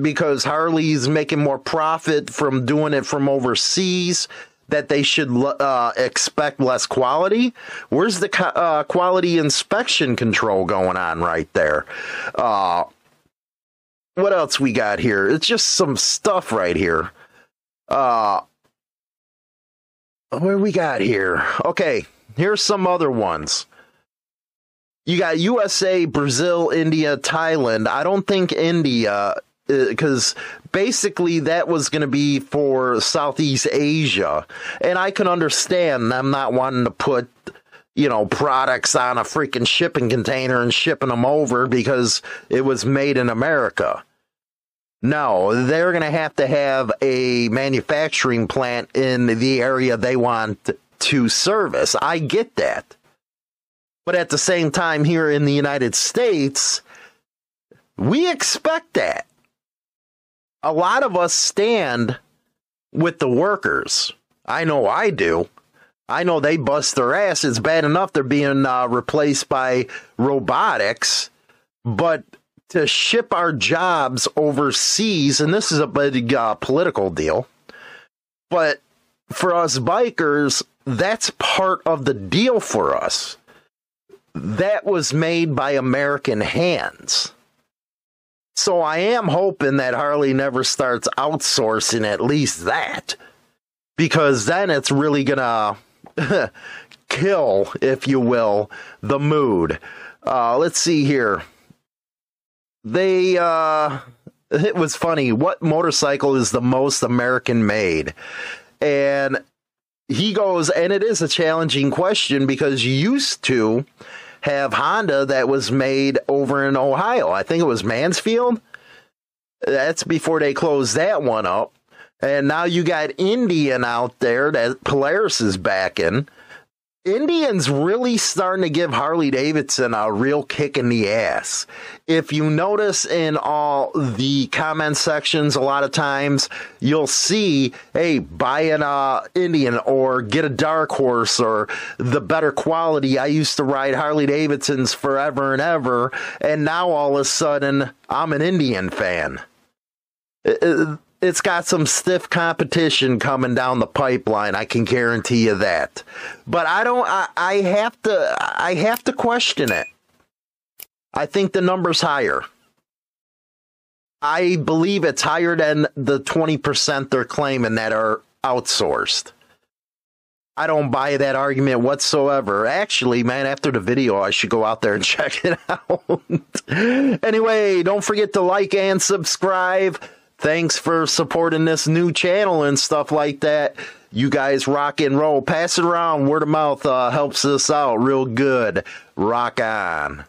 S1: because Harley's making more profit from doing it from overseas that they should uh, expect less quality? Where's the uh, quality inspection control going on right there? Uh, what else we got here? It's just some stuff right here. Uh, what we got here? Okay, here's some other ones. You got USA, Brazil, India, Thailand. I don't think India, uh, because basically that was going to be for Southeast Asia. And I can understand them not wanting to put, you know, products on a freaking shipping container and shipping them over because it was made in America. No, they're going to have to have a manufacturing plant in the area they want to service. I get that. But at the same time, here in the United States, we expect that. A lot of us stand with the workers. I know I do. I know they bust their ass. It's bad enough they're being uh, replaced by robotics, but to ship our jobs overseas, and this is a big uh, political deal, but for us bikers, that's part of the deal for us. That was made by American hands. So I am hoping that Harley never starts outsourcing at least that, because then it's really gonna kill, if you will, the mood. Uh, let's see here. They, uh, it was funny. What motorcycle is the most American made? And he goes, and it is a challenging question because used to have Honda that was made over in Ohio. I think it was Mansfield. That's before they closed that one up. And now you got Indian out there that Polaris is backing. Indians really starting to give Harley Davidson a real kick in the ass. If you notice in all the comment sections, a lot of times you'll see, hey, buy an uh, Indian or get a dark horse or the better quality. I used to ride Harley Davidsons forever and ever, and now all of a sudden I'm an Indian fan. It- it- it's got some stiff competition coming down the pipeline. I can guarantee you that. But I don't. I, I have to. I have to question it. I think the number's higher. I believe it's higher than the twenty percent they're claiming that are outsourced. I don't buy that argument whatsoever. Actually, man, after the video, I should go out there and check it out. anyway, don't forget to like and subscribe. Thanks for supporting this new channel and stuff like that. You guys rock and roll. Pass it around. Word of mouth uh, helps us out real good. Rock on.